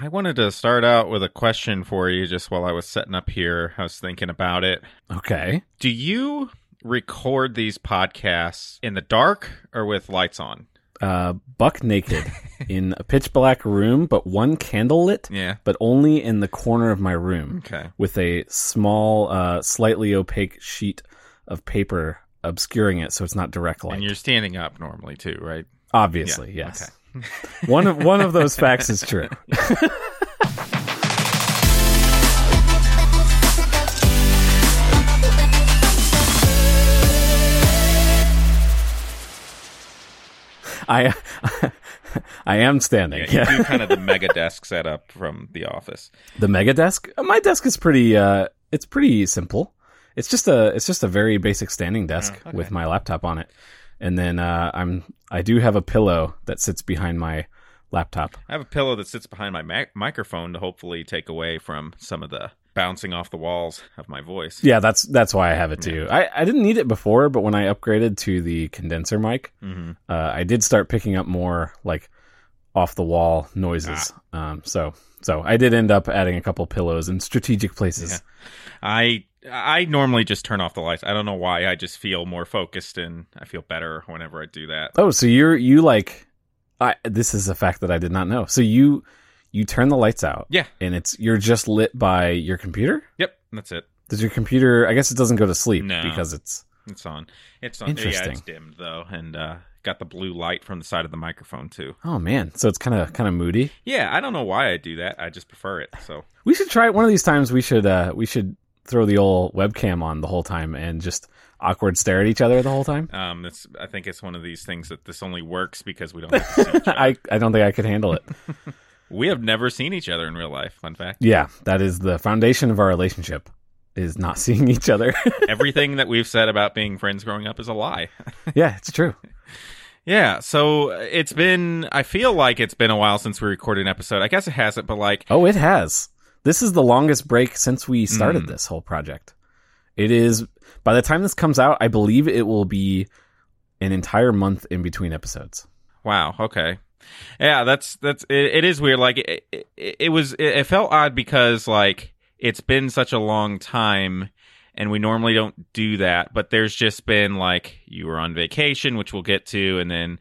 I wanted to start out with a question for you just while I was setting up here. I was thinking about it. Okay. Do you record these podcasts in the dark or with lights on? Uh, buck naked in a pitch black room, but one candle lit, Yeah. but only in the corner of my room Okay. with a small, uh, slightly opaque sheet of paper obscuring it so it's not direct light. And you're standing up normally too, right? Obviously, Yeah, yes. One of one of those facts is true. I I am standing. Yeah, you do kind of the mega desk setup from the office. The mega desk. My desk is pretty. Uh, it's pretty simple. It's just a. It's just a very basic standing desk Oh, okay. with my laptop on it, and then uh, I'm. I do have a pillow that sits behind my laptop. I have a pillow that sits behind my mac- microphone to hopefully take away from some of the bouncing off the walls of my voice. Yeah, that's that's why I have it too. I, I didn't need it before, but when I upgraded to the condenser mic, hmm uh, I did start picking up more like off the wall noises. Ah. Um, so so I did end up adding a couple pillows in strategic places. Yeah. I I normally just turn off the lights. I don't know why. I just feel more focused and I feel better whenever I do that. Oh, so you're you like I this is a fact that I did not know. So you you turn the lights out Yeah. and it's you're just lit by your computer? Yep, that's it. Does your computer I guess it doesn't go to sleep No. because it's It's on. It's on. Yeah, Interesting. it's dimmed though, and uh, got the blue light from the side of the microphone too. oh man, so it's kind of kind of moody. Yeah, I don't know why I do that. I just prefer it. So We should try it one of these times we should uh we should throw the old webcam on the whole time and just awkward stare at each other the whole time. um, it's. I think it's one of these things that this only works because we don't have to see each other. I I don't think I could handle it. we have never seen each other in real life. Fun fact. Yeah, that is the foundation of our relationship is not seeing each other. Everything that we've said about being friends growing up is a lie. yeah, it's true. Yeah, so it's been. I feel like it's been a while since we recorded an episode. I guess it hasn't, but like, Oh, it has. This is the longest break since we started Mm. this whole project. It is by the time this comes out, I believe it will be an entire month in between episodes. wow, okay, yeah, that's that's. It, it is weird. Like, it, it, it was. It, it felt odd because like it's been such a long time, and we normally don't do that. But there's just been like you were on vacation, which we'll get to, and then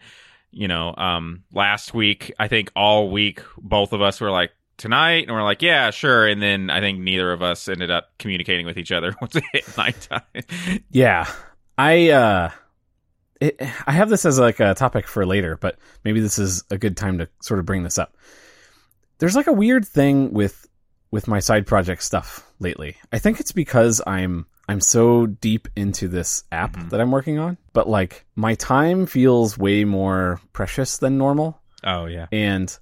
you know, um, last week I think all week both of us were like. Tonight, and we're like, yeah, sure. And then I think neither of us ended up communicating with each other once it hit nighttime. Yeah. I uh it, I have this as like a topic for later, but maybe this is a good time to sort of bring this up. There's like a weird thing with with my side project stuff lately. I think it's because I'm I'm so deep into this app Mhm. that I'm working on, but like my time feels way more precious than normal Oh yeah. and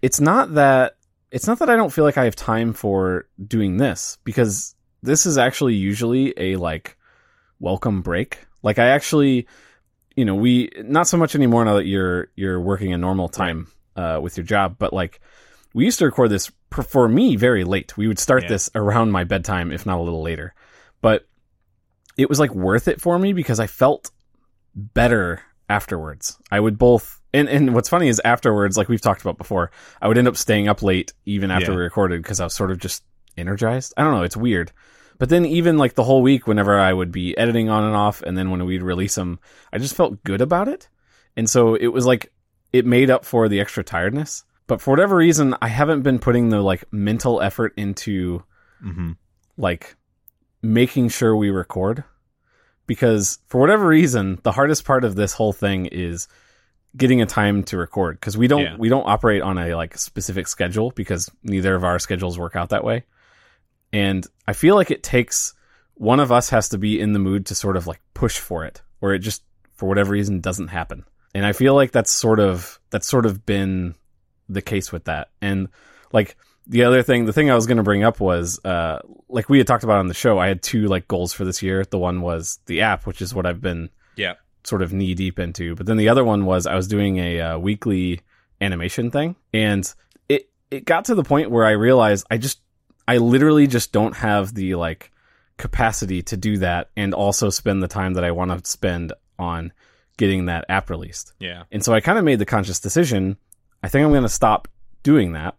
it's not that it's not that I don't feel like I have time for doing this because this is actually usually a like welcome break. Like I actually, you know, we not so much anymore now that you're you're working a normal time uh, with your job, but like we used to record this per- for me very late. We would start Yeah. this around my bedtime, if not a little later, but it was like worth it for me because I felt better afterwards. I would both and and what's funny is afterwards, like we've talked about before, I would end up staying up late even after Yeah. we recorded because I was sort of just energized. I don't know, it's weird. But then even like the whole week, whenever I would be editing on and off, and then when we'd release them, I just felt good about it. And so it was like it made up for the extra tiredness. But for whatever reason, I haven't been putting the like mental effort into Mm-hmm. like making sure we record because for whatever reason the hardest part of this whole thing is getting a time to record because we don't Yeah. we don't operate on a like specific schedule because neither of our schedules work out that way and i feel like it takes one of us has to be in the mood to sort of like push for it or it just for whatever reason doesn't happen and i feel like that's sort of that's sort of been the case with that and like the other thing the thing i was going to bring up was uh like we had talked about on the show i had two like goals for this year the one was the app which is what i've been Yeah. Sort of knee deep into but then the other one was i was doing a uh, weekly animation thing and it it got to the point where i realized i just i literally just don't have the like capacity to do that and also spend the time that i want to spend on getting that app released Yeah. and so I kind of made the conscious decision. I think I'm going to stop doing that.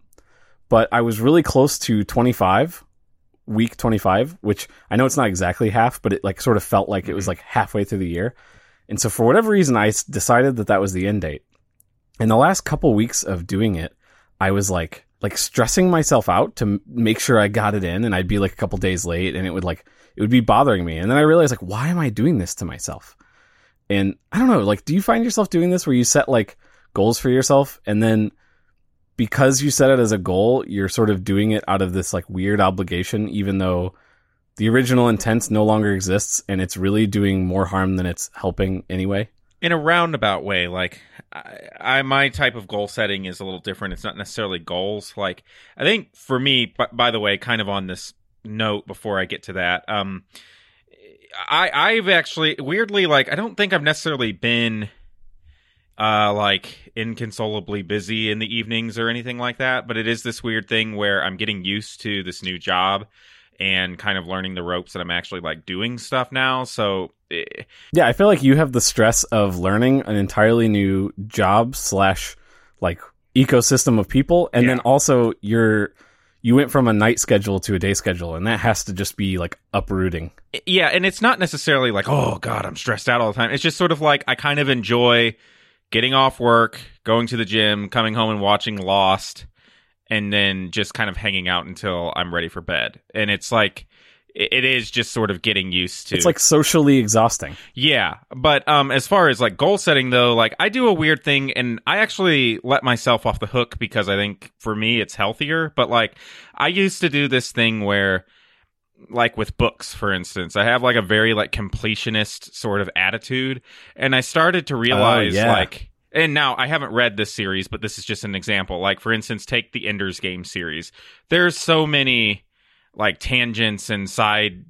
but I was really close to 25, week 25, which I know it's not exactly half, but it like sort of felt like it was like halfway through the year. And so for whatever reason, I decided that that was the end date. In the last couple weeks of doing it, I was like, like stressing myself out to make sure I got it in and I'd be like a couple days late and it would like, it would be bothering me. And then I realized like, why am I doing this to myself? And I don't know, like, do you find yourself doing this where you set like goals for yourself and then because you set it as a goal, you're sort of doing it out of this like weird obligation, even though the original intent no longer exists and it's really doing more harm than it's helping anyway. in a roundabout way like I, I my type of goal setting is a little different. It's not necessarily goals. Like i think for me by, by the way kind of on this note before i get to that um i i've actually weirdly like i don't think i've necessarily been uh like inconsolably busy in the evenings or anything like that but it is this weird thing where i'm getting used to this new job and kind of learning the ropes that i'm actually like doing stuff now. So eh, Yeah, I feel like you have the stress of learning an entirely new job slash like ecosystem of people, and then also you're you went from a night schedule to a day schedule, and that has to just be like uprooting. yeah and it's not necessarily like oh god i'm stressed out all the time. It's just sort of like i kind of enjoy getting off work going to the gym coming home and watching lost and then just kind of hanging out until i'm ready for bed and it's like it is just sort of getting used to It's like socially exhausting. yeah, but um, as far as like goal setting though, like I do a weird thing, and I actually let myself off the hook because I think for me it's healthier. But like I used to do this thing where, like with books, for instance, I have like a very like completionist sort of attitude, and I started to realize yeah. like. And now I haven't read this series, but this is just an example. Like for instance, take the Ender's Game series. There's so many like tangents and side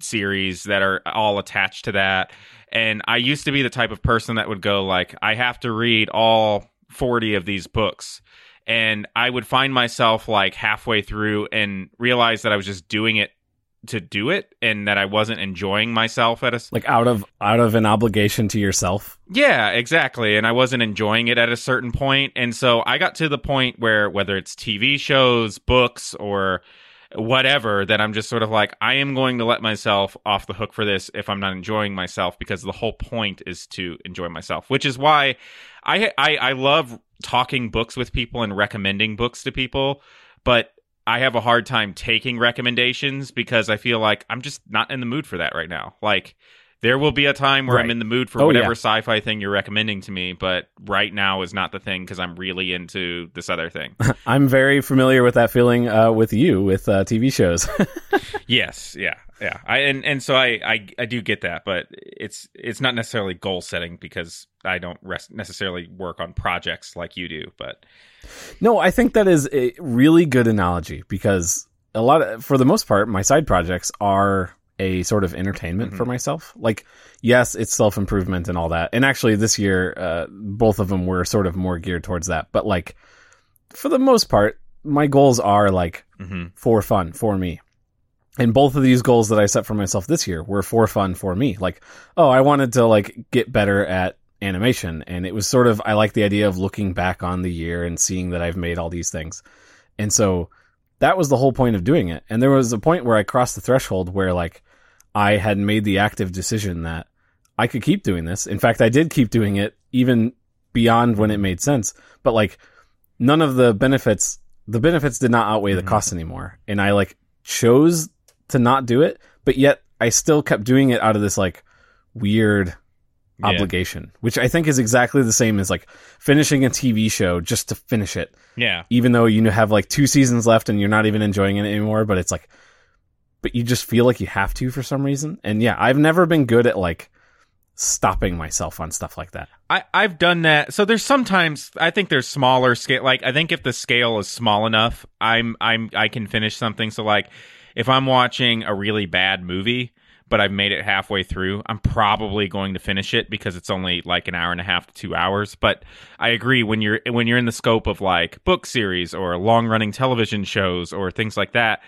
series that are all attached to that. And I used to be the type of person that would go like, I have to read all 40 of these books. And I would find myself like halfway through and realize that I was just doing it to do it and that I wasn't enjoying myself at a Like out of out of an obligation to yourself. yeah, exactly. And I wasn't enjoying it at a certain point. And so I got to the point where whether it's TV shows, books, or whatever, that I'm just sort of like, I am going to let myself off the hook for this if I'm not enjoying myself because the whole point is to enjoy myself, which is why I, I, I love talking books with people and recommending books to people, but I have a hard time taking recommendations because I feel like I'm just not in the mood for that right now. Like, there will be a time where I'm in the mood for Oh, whatever yeah. sci-fi thing you're recommending to me, but right now is not the thing because I'm really into this other thing. I'm very familiar with that feeling uh, with you with uh, TV shows. yes, yeah, yeah. I and and so I, I I do get that, but it's it's not necessarily goal setting because I don't rest necessarily work on projects like you do. But No, I think that is a really good analogy because a lot of, for the most part, my side projects are a sort of entertainment for myself. Like, yes, it's self improvement and all that. And actually, this year, uh, both of them were sort of more geared towards that. But like, for the most part, my goals are like mhm. for fun for me. And both of these goals that I set for myself this year were for fun for me. Like, oh, I wanted to like get better at animation. And it was sort of, I like the idea of looking back on the year and seeing that I've made all these things. And so that was the whole point of doing it. And there was a point where I crossed the threshold where like I had made the active decision that I could keep doing this. In fact, I did keep doing it even beyond when it made sense. But like none of the benefits, the benefits did not outweigh the Mhm. costs anymore. And I like chose to not do it, but yet I still kept doing it out of this like weird Yeah. obligation, which I think is exactly the same as like finishing a TV show just to finish it yeah, even though you have like two seasons left and you're not even enjoying it anymore, but it's like, but you just feel like you have to for some reason. And yeah, I've never been good at like stopping myself on stuff like that. I I've done that. So there's sometimes I think there's smaller scale. Like I think if the scale is small enough, I'm I'm I can finish something. So like if I'm watching a really bad movie. But I've made it halfway through. I'm probably going to finish it because it's only like an hour and a half to two hours. But I agree when you're when you're in the scope of like book series or long running television shows or things like that.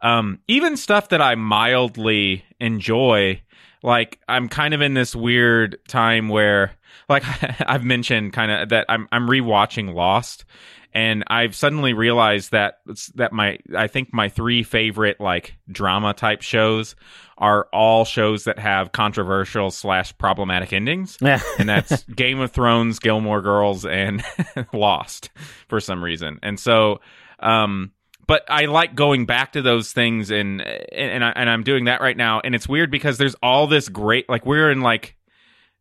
Um, even stuff that I mildly enjoy, like I'm kind of in this weird time where, like I've mentioned, kind of that I'm I'm rewatching Lost, and I've suddenly realized that that my I think my three favorite like drama type shows are all shows that have controversial slash problematic endings, Yeah. and that's Game of Thrones, Gilmore Girls, and Lost for some reason. And so, um, but I like going back to those things, and and I, and I'm doing that right now. And it's weird because there's all this great like we're in like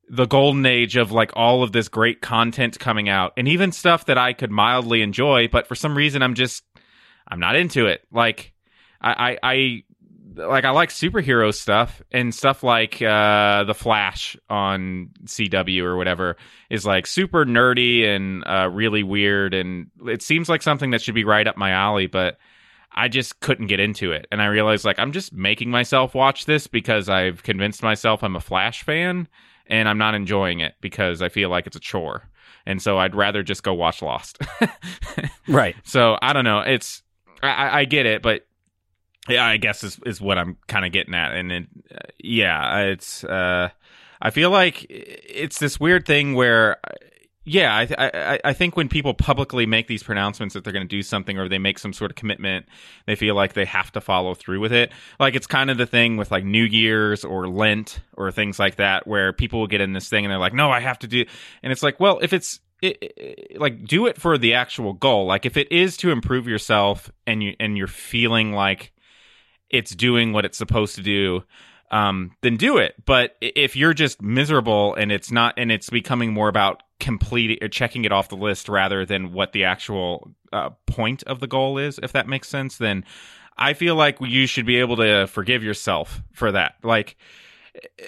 the golden age of like all of this great content coming out, and even stuff that I could mildly enjoy, but for some reason I'm just I'm not into it. Like I I. I like I like superhero stuff and stuff like uh the Flash on CW or whatever is like super nerdy and uh really weird and it seems like something that should be right up my alley but I just couldn't get into it. And I realized like I'm just making myself watch this because I've convinced myself I'm a Flash fan and I'm not enjoying it because I feel like it's a chore. And so I'd rather just go watch Lost. Right. so I don't know. It's I, I- I get it but yeah, I guess is is what I'm kind of getting at, and it, uh, yeah, it's. Uh, I feel like it's this weird thing where, yeah, I, I I think when people publicly make these pronouncements that they're going to do something or they make some sort of commitment, they feel like they have to follow through with it. Like it's kind of the thing with like New Year's or Lent or things like that, where people will get in this thing and they're like, no, I have to do, and it's like, well, if it's it, it- like do it for the actual goal. Like if it is to improve yourself and you and you're feeling like it's doing what it's supposed to do um, then do it but if you're just miserable and it's not and it's becoming more about completing or checking it off the list rather than what the actual uh, point of the goal is if that makes sense then i feel like you should be able to forgive yourself for that like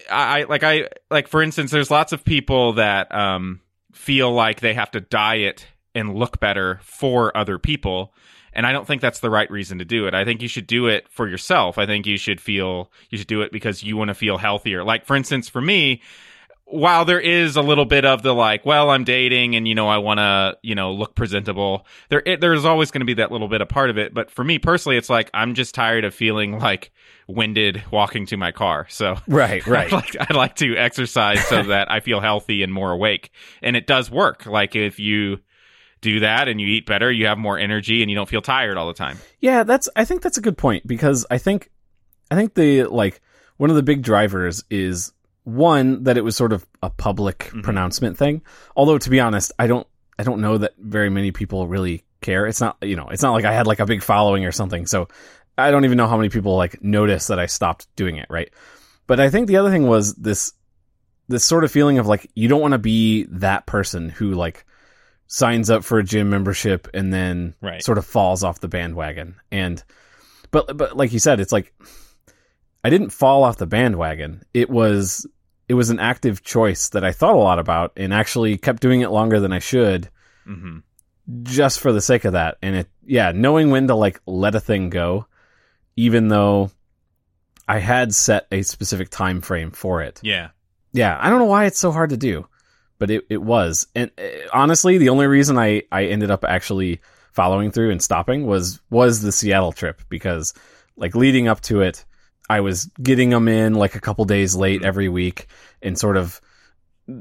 I I- like I like for instance, there's lots of people that um feel like they have to diet and look better for other people. And I don't think that's the right reason to do it. I think you should do it for yourself. I think you should feel you should do it because you want to feel healthier. Like for instance, for me, while there is a little bit of the like, well, I'm dating and you know I want to you know look presentable. There it, there's always going to be that little bit of part of it. But for me personally, it's like I'm just tired of feeling like winded walking to my car. So Right. Right. I like I'd like to exercise so that I feel healthy and more awake, and it does work. Like if you do that and you eat better, you have more energy and you don't feel tired all the time. Yeah, that's I think that's a good point because I think I think the like one of the big drivers is one that it was sort of a public Mhm. pronouncement thing. Although to be honest, I don't I don't know that very many people really care. It's not you know, it's not like I had like a big following or something. So I don't even know how many people like noticed that I stopped doing it, right? But I think the other thing was this this sort of feeling of like you don't want to be that person who like signs up for a gym membership and then Right. sort of falls off the bandwagon. And but but like you said, it's like I didn't fall off the bandwagon. It was it was an active choice that I thought a lot about and actually kept doing it longer than I should hmm just for the sake of that. And it yeah, knowing when to like let a thing go even though I had set a specific time frame for it. Yeah. Yeah, I don't know why it's so hard to do, but it, it was. And uh, honestly, the only reason I, I ended up actually following through and stopping was was the Seattle trip because like leading up to it, I was getting them in like a couple days late every week and sort of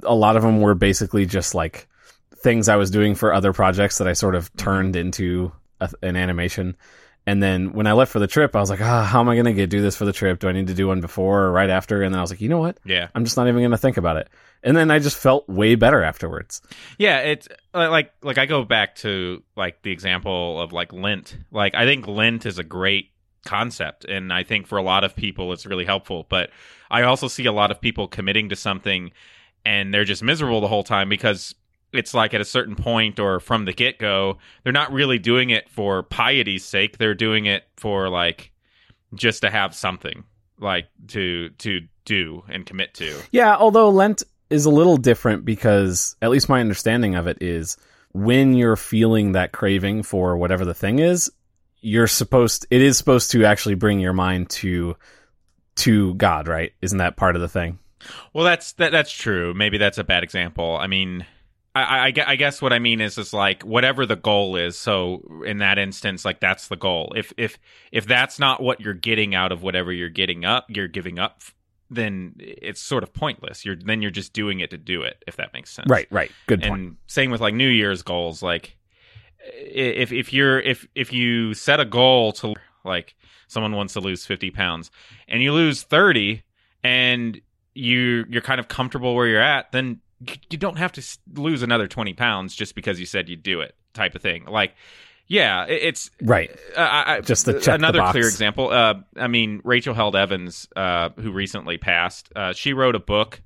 a lot of them were basically just like things I was doing for other projects that I sort of turned into a, an animation. And then when I left for the trip, I was like, ah, how am I going to get do this for the trip? Do I need to do one before or right after? And then I was like, you know what? Yeah. I'm just not even going to think about it. And then I just felt way better afterwards. Yeah, it's uh, like like I go back to like the example of like Lent. Like I think Lent is a great concept and I think for a lot of people it's really helpful, but I also see a lot of people committing to something and they're just miserable the whole time because it's like at a certain point or from the get-go, they're not really doing it for piety's sake. They're doing it for like just to have something like to to do and commit to. Yeah, although Lent is a little different because at least my understanding of it is when you're feeling that craving for whatever the thing is, you're supposed it is supposed to actually bring your mind to to God, right? Isn't that part of the thing? Well, that's that, that's true. Maybe that's a bad example. I mean, I, I, I guess what I mean is is like whatever the goal is. So in that instance, like that's the goal. If if if that's not what you're getting out of whatever you're getting up, you're giving up, then it's sort of pointless. You're then you're just doing it to do it. If that makes sense, Right, right. Good point. and same with like New Year's goals. Like if if you're if if you set a goal to like someone wants to lose 50 pounds and you lose 30 and you you're kind of comfortable where you're at then you don't have to lose another 20 pounds just because you said you'd do it type of thing. Like yeah it's right. uh, I, just to check another the clear example uh, i mean rachel held evans uh, who recently passed uh, she wrote a book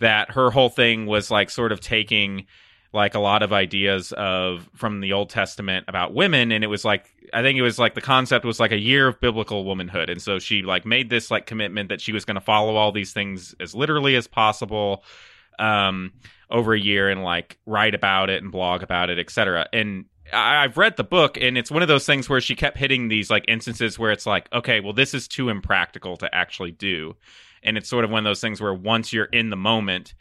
that her whole thing was like sort of taking like a lot of ideas of from the Old Testament about women and it was like I think it was like the concept was like a year of biblical womanhood and so she like made this like commitment that she was going to follow all these things as literally as possible um over a year and like write about it and blog about it etc and I, I've read the book and it's one of those things where she kept hitting these like instances where it's like okay well this is too impractical to actually do and it's sort of one of those things where once you're in the moment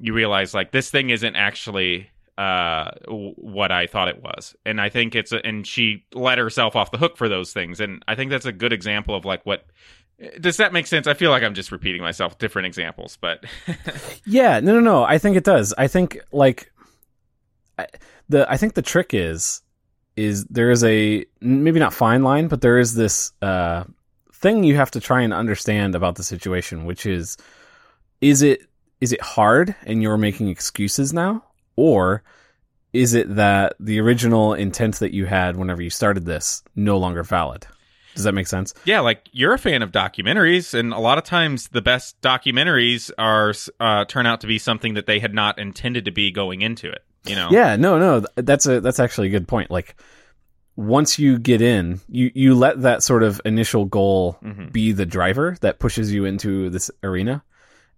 you realize like this thing isn't actually uh, what I thought it was. And I think it's a, and she let herself off the hook for those things. And I think that's a good example of like what does that make sense? I feel like I'm just repeating myself, different examples, but yeah, no, no, no. I think it does. I think like the I think the trick is is there is a maybe not fine line, but there is this uh, thing you have to try and understand about the situation, which is is it is it hard and you're making excuses now? Or is it that the original intent that you had whenever you started this no longer valid? Does that make sense? Yeah, like you're a fan of documentaries, and a lot of times the best documentaries are uh, turn out to be something that they had not intended to be going into it. You know? Yeah, no, no, that's a that's actually a good point. Like once you get in, you you let that sort of initial goal mm-hmm. be the driver that pushes you into this arena.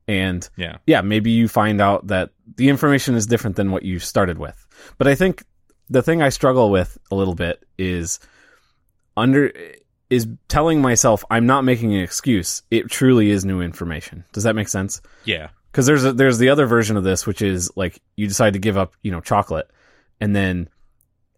And yeah, yeah, maybe you find out that the information is different than what you started with. But I think the thing I struggle with a little bit is under is telling myself I'm not making an excuse. It truly is new information. Does that make sense? Yeah. Because there's a, there's the other version of this, which is like you decide to give up, you know, chocolate, and then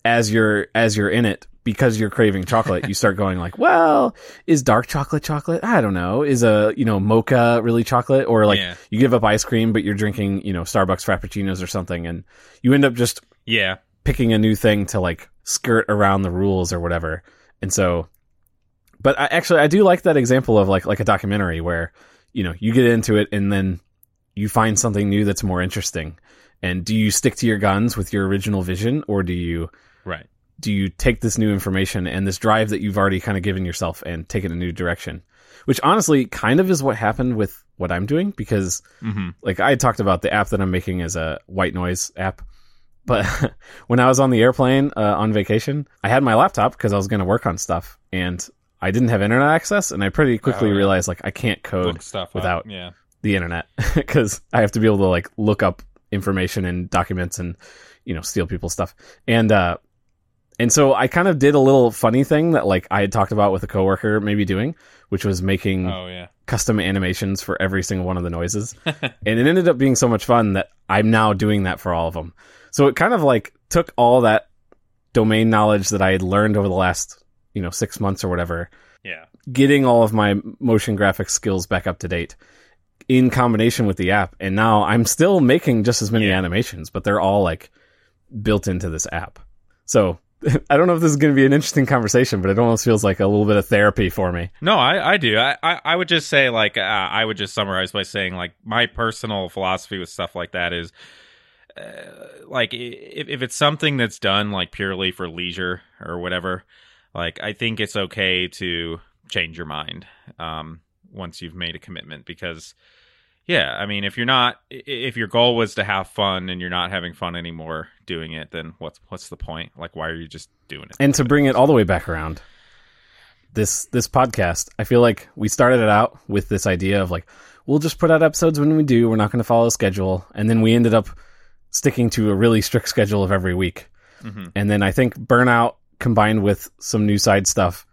as you're as you're in it, because you're craving chocolate, you start going like, well, is dark chocolate chocolate? I don't know. Is a, you know, mocha really chocolate? Or like yeah. you give up ice cream, but you're drinking, you know, Starbucks Frappuccinos or something. And you end up just yeah picking a new thing to like skirt around the rules or whatever. And so, but I actually, I do like that example of like, like a documentary where, you know, you get into it and then you find something new that's more interesting. And do you stick to your guns with your original vision or do you, right do you take this new information and this drive that you've already kind of given yourself and take it in a new direction? Which honestly kind of is what happened with what I'm doing because mm-hmm. like I talked about the app that I'm making as a white noise app. But when I was on the airplane uh, on vacation, I had my laptop because I was going to work on stuff and I didn't have internet access and I pretty quickly oh, yeah. realized like I can't code stuff without yeah. the internet because I have to be able to like look up information and documents and you know steal people's stuff. And uh and so I kind of did a little funny thing that like I had talked about with a coworker maybe doing, which was making oh, yeah. custom animations for every single one of the noises. and it ended up being so much fun that I'm now doing that for all of them. So it kind of like took all that domain knowledge that I had learned over the last, you know, 6 months or whatever. Yeah. Getting all of my motion graphics skills back up to date in combination with the app. And now I'm still making just as many yeah. animations, but they're all like built into this app. So I don't know if this is going to be an interesting conversation, but it almost feels like a little bit of therapy for me. No, I, I do. I, I, I would just say, like, uh, I would just summarize by saying, like, my personal philosophy with stuff like that is, uh, like, if, if it's something that's done, like, purely for leisure or whatever, like, I think it's okay to change your mind um, once you've made a commitment because yeah, I mean, if you're not, if your goal was to have fun and you're not having fun anymore doing it, then what's what's the point? Like, why are you just doing it? And to bring it all the way back around, this this podcast, I feel like we started it out with this idea of like, we'll just put out episodes when we do. We're not going to follow a schedule, and then we ended up sticking to a really strict schedule of every week. Mm-hmm. And then I think burnout combined with some new side stuff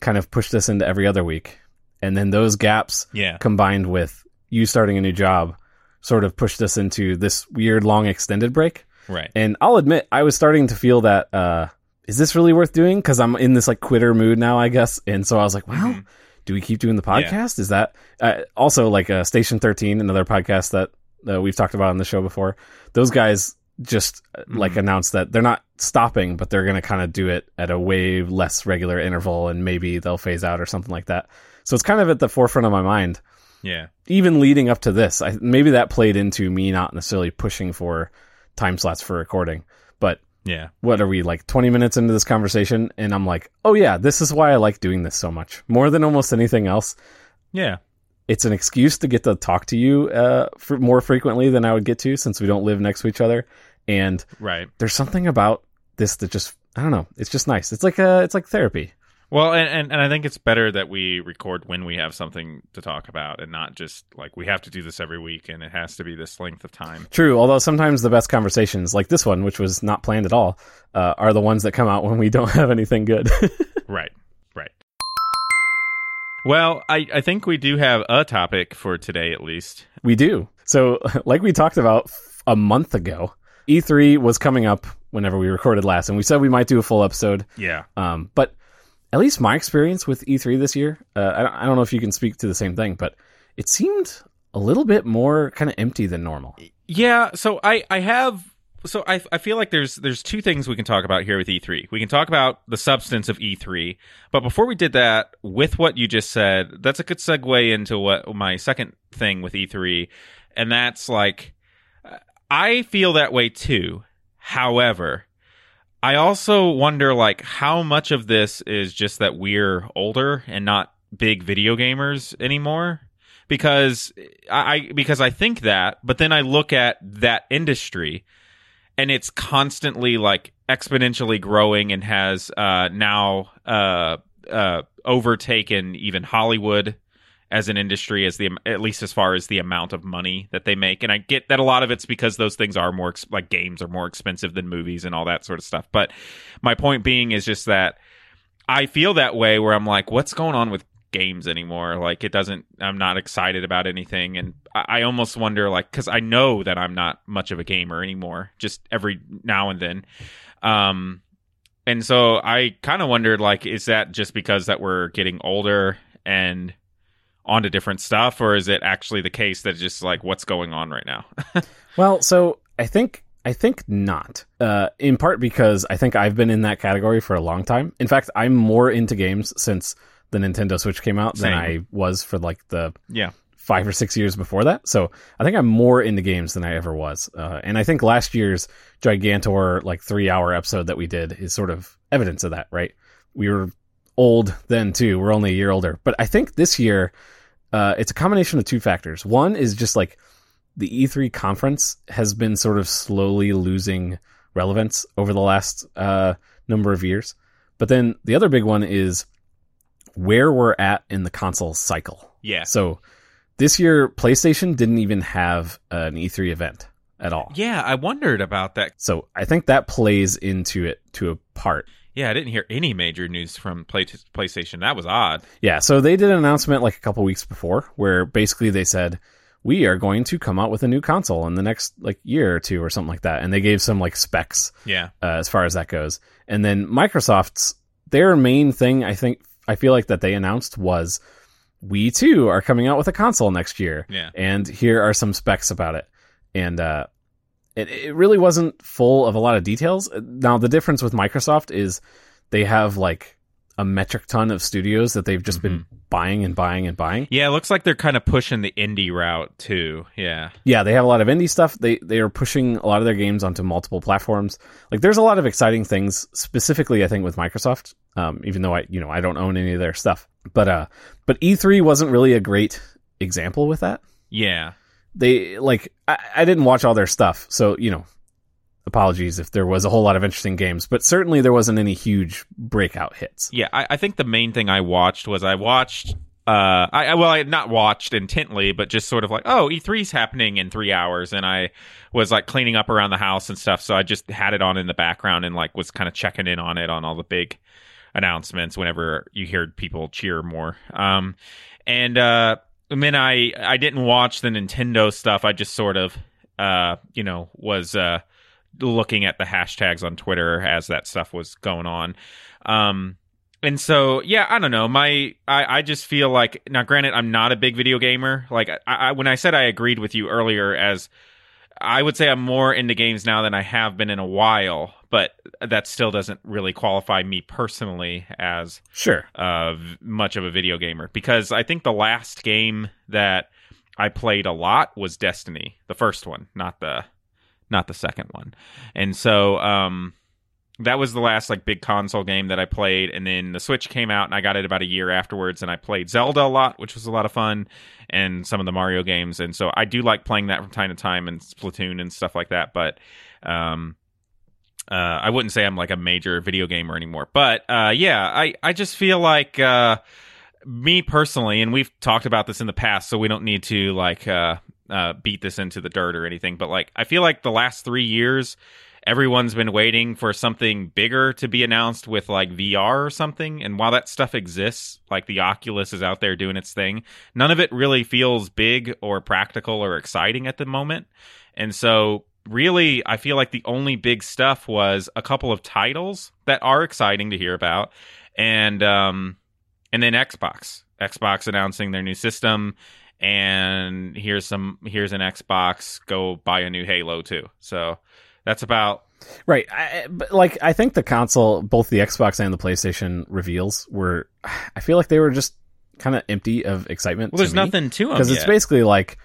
kind of pushed us into every other week. And then those gaps yeah. combined with you starting a new job sort of pushed us into this weird long extended break. Right. And I'll admit, I was starting to feel that, uh, is this really worth doing? Cause I'm in this like quitter mood now, I guess. And so I was like, well, mm-hmm. do we keep doing the podcast? Yeah. Is that, uh, also like uh, Station 13, another podcast that uh, we've talked about on the show before. Those guys just uh, like Mhm. announced that they're not stopping, but they're going to kind of do it at a way less regular interval, and maybe they'll phase out or something like that. So it's kind of at the forefront of my mind, Yeah. even leading up to this. I, maybe that played into me not necessarily pushing for time slots for recording, but Yeah. what are we like 20 minutes into this conversation and i'm like oh yeah this is why i like doing this so much more than almost anything else Yeah. it's an excuse to get to talk to you uh, for more frequently than i would get to since we don't live next to each other and Right. there's something about this that just i don't know it's just nice it's like a, it's like therapy Well, and, and, and I think it's better that we record when we have something to talk about and not just like we have to do this every week and it has to be this length of time. true although sometimes the best conversations like this one which was not planned at all uh, are the ones that come out when we don't have anything good Right. Right. Well, I, I think we do have a topic for today at least. We do. So, like we talked about a month ago, E3 was coming up whenever we recorded last, and we said we might do a full episode. Yeah. Um, but at least my experience with E3 this year, uh, I, don't, I don't know if you can speak to the same thing, but it seemed a little bit more kind of empty than normal. Yeah, so I I have so I I feel like there's there's two things we can talk about here with E3. We can talk about the substance of E3, but before we did that, with what you just said, that's a good segue into what my second thing with E3, and that's like I feel that way too. However, I also wonder like how much of this is just that we're older and not big video gamers anymore because I because I think that, but then I look at that industry and it's constantly like exponentially growing and has uh, now uh, uh, overtaken even Hollywood as an industry as the at least as far as the amount of money that they make. And I get that a lot of it's because those things are more like games are more expensive than movies and all that sort of stuff. But my point being is just that I feel that way where I'm like what's going on with games anymore? Like it doesn't I'm not excited about anything. And I, I almost wonder like cuz I know that I'm not much of a gamer anymore just every now and then. Um and so I kind of wondered like is that just because that we're getting older and onto different stuff or is it actually the case that it's just like what's going on right now Well, so I think I think not. Uh, in part because I think I've been in that category for a long time. In fact, I'm more into games since the Nintendo Switch came out than I was for like the yeah five or six years before that. So I think I'm more into games than I ever was. Uh, and I think last year's Gigantor like three hour episode that we did is sort of evidence of that, right? We were old then too. We're only a year older. But I think this year, uh, it's a combination of two factors. One is just like the E3 conference has been sort of slowly losing relevance over the last uh, number of years. But then the other big one is where we're at in the console cycle. yeah So this year, PlayStation didn't even have an E3 event at all. yeah I wondered about that So I think that plays into it to a part. Yeah I didn't hear any major news from Play- PlayStation that was odd Yeah, so they did an announcement like a couple weeks before where basically they said we are going to come out with a new console in the next like year or two or something like that, and they gave some like specs yeah uh, as far as that goes. And then Microsoft's their main thing, I think, I feel like that they announced was we too are coming out with a console next year. yeah and here are some specs about it. And uh, it, it really wasn't full of a lot of details. Now, the difference with Microsoft is they have like a metric ton of studios that they've just been buying and buying and buying. Yeah, it looks like they're kind of pushing the indie route too. Yeah. Yeah, they have a lot of indie stuff. They they are pushing a lot of their games onto multiple platforms. Like there's a lot of exciting things, specifically I think with Microsoft. Um, even though I you know I don't own any of their stuff, but uh, but E3 wasn't really a great example with that. Yeah. They like I, I didn't watch all their stuff, so you know, apologies if there was a whole lot of interesting games, but certainly there wasn't any huge breakout hits. Yeah, I, I think the main thing I watched was I watched uh I, well I had not watched intently, but just sort of like, oh, E3's happening in three hours and I was like cleaning up around the house and stuff, so I just had it on in the background and like was kind of checking in on it on all the big announcements whenever you hear people cheer more. Um and uh I mean I I didn't watch the Nintendo stuff. I just sort of uh you know was uh looking at the hashtags on Twitter as that stuff was going on. Um, and so, yeah, I don't know. My, I, I just feel like now. Granted, I'm not a big video gamer. Like, I, I when I said I agreed with you earlier, as I would say I'm more into games now than I have been in a while, but that still doesn't really qualify me personally as Sure. uh, much of a video gamer because I think the last game that I played a lot was Destiny, the first one, not the not the second one. And so um that was the last like big console game that I played and then the Switch came out and I got it about a year afterwards and I played Zelda a lot, which was a lot of fun and some of the Mario games and so I do like playing that from time to time and Splatoon and stuff like that, but um uh, I wouldn't say I'm like a major video gamer anymore, but uh, yeah, I, I just feel like uh, me personally, and we've talked about this in the past, so we don't need to like uh, uh, beat this into the dirt or anything. But like, I feel like the last three years, everyone's been waiting for something bigger to be announced with like VR or something. And while that stuff exists, like the Oculus is out there doing its thing, none of it really feels big or practical or exciting at the moment. And so really I feel like the only big stuff was a couple of titles that are exciting to hear about and um and then Xbox. Xbox announcing their new system and here's some here's an Xbox go buy a new Halo too. So that's about Right. I, but like I think the console, both the Xbox and the PlayStation reveals were, I feel like they were just kind of empty of excitement. well there's nothing to them because it's basically like,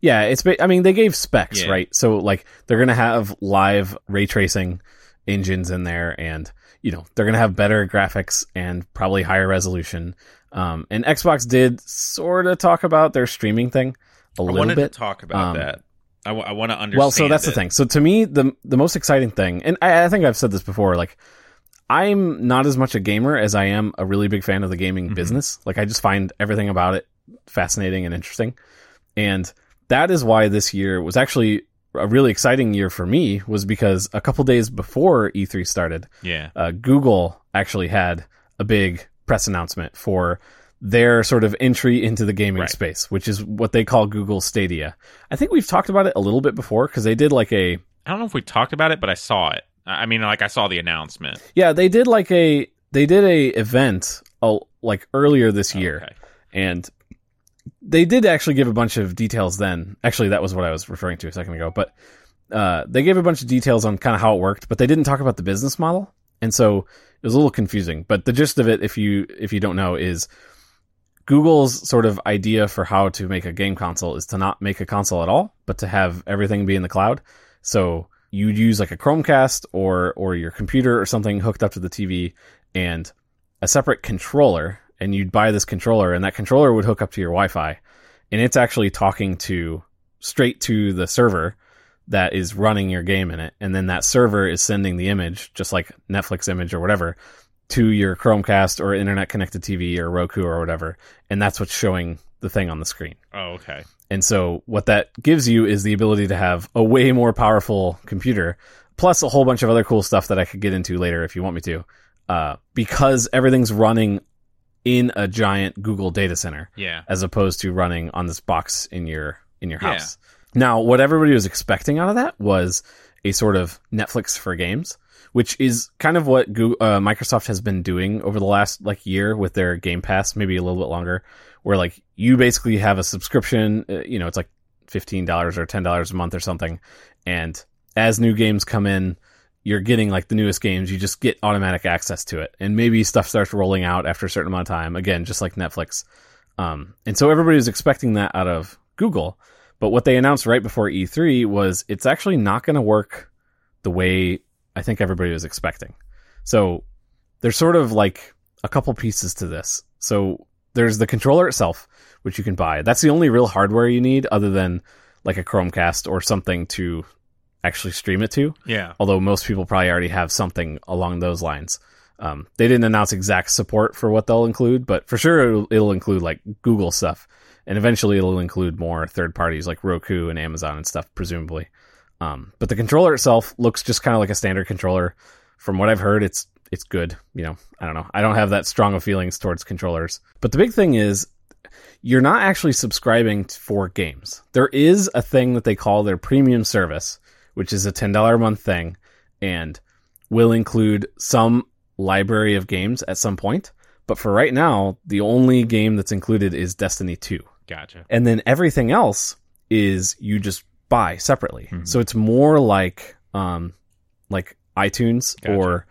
yeah, it's. Ba- I mean, they gave specs, Yeah. right? So like they're gonna have live ray tracing engines in there, and you know they're gonna have better graphics and probably higher resolution. Um, and Xbox did sort of talk about their streaming thing a I little wanted bit. to talk about Um, that. I, w- I want to understand. Well, so that's it. the thing. So to me, the the most exciting thing, and I, I think I've said this before, like I'm not as much a gamer as I am a really big fan of the gaming Mhm. business. Like I just find everything about it fascinating and interesting, and that is why this year was actually a really exciting year for me. Was because a couple days before E3 started, Yeah. uh, Google actually had a big press announcement for their sort of entry into the gaming Right. space, which is what they call Google Stadia. I think we've talked about it a little bit before because they did like a I don't know if we talked about it, but I saw it. I mean, like I saw the announcement. yeah they did like a they did a event uh, like earlier this year Okay. and they did actually give a bunch of details then. Actually, that was what I was referring to a second ago. But uh, they gave a bunch of details on kind of how it worked, but they didn't talk about the business model, and so it was a little confusing. But the gist of it, if you if you don't know, is Google's sort of idea for how to make a game console is to not make a console at all, but to have everything be in the cloud. So you'd use like a Chromecast or or your computer or something hooked up to the TV and a separate controller and you'd buy this controller and that controller would hook up to your Wi-Fi and it's actually talking to straight to the server that is running your game in it and then that server is sending the image just like Netflix image or whatever to your Chromecast or internet connected TV or Roku or whatever and that's what's showing the thing on the screen. Oh, okay. And so what that gives you is the ability to have a way more powerful computer, plus a whole bunch of other cool stuff that I could get into later if you want me to. Uh, because everything's running in a giant Google data center Yeah. as opposed to running on this box in your in your Yeah. house. Now, what everybody was expecting out of that was a sort of Netflix for games, which is kind of what Google, uh, Microsoft has been doing over the last like year with their Game Pass, maybe a little bit longer, where like you basically have a subscription, uh, you know, it's like fifteen dollars or ten dollars a month or something, and as new games come in, you're getting like the newest games, you just get automatic access to it, and maybe stuff starts rolling out after a certain amount of time. Again, just like Netflix. Um, and so everybody was expecting that out of Google. But what they announced right before E3 was it's actually not going to work the way I think everybody was expecting. So there's sort of like a couple pieces to this. So there's the controller itself, which you can buy. That's the only real hardware you need other than like a Chromecast or something to actually stream it to Yeah. although most people probably already have something along those lines. Um, they didn't announce exact support for what they'll include, but for sure it'll, it'll include like Google stuff, and eventually it'll include more third parties like Roku and Amazon and stuff, presumably. Um, but the controller itself looks just kind of like a standard controller. From what I've heard, it's it's good. You know, I don't know. I don't have that strong of feelings towards controllers. But the big thing is, you're not actually subscribing for games. There is a thing that they call their premium service, which is a $10 a month thing and will include some library of games at some point. But for right now, the only game that's included is Destiny 2. Gotcha. And then everything else is you just buy separately. Mhm. So it's more like um like iTunes Gotcha. or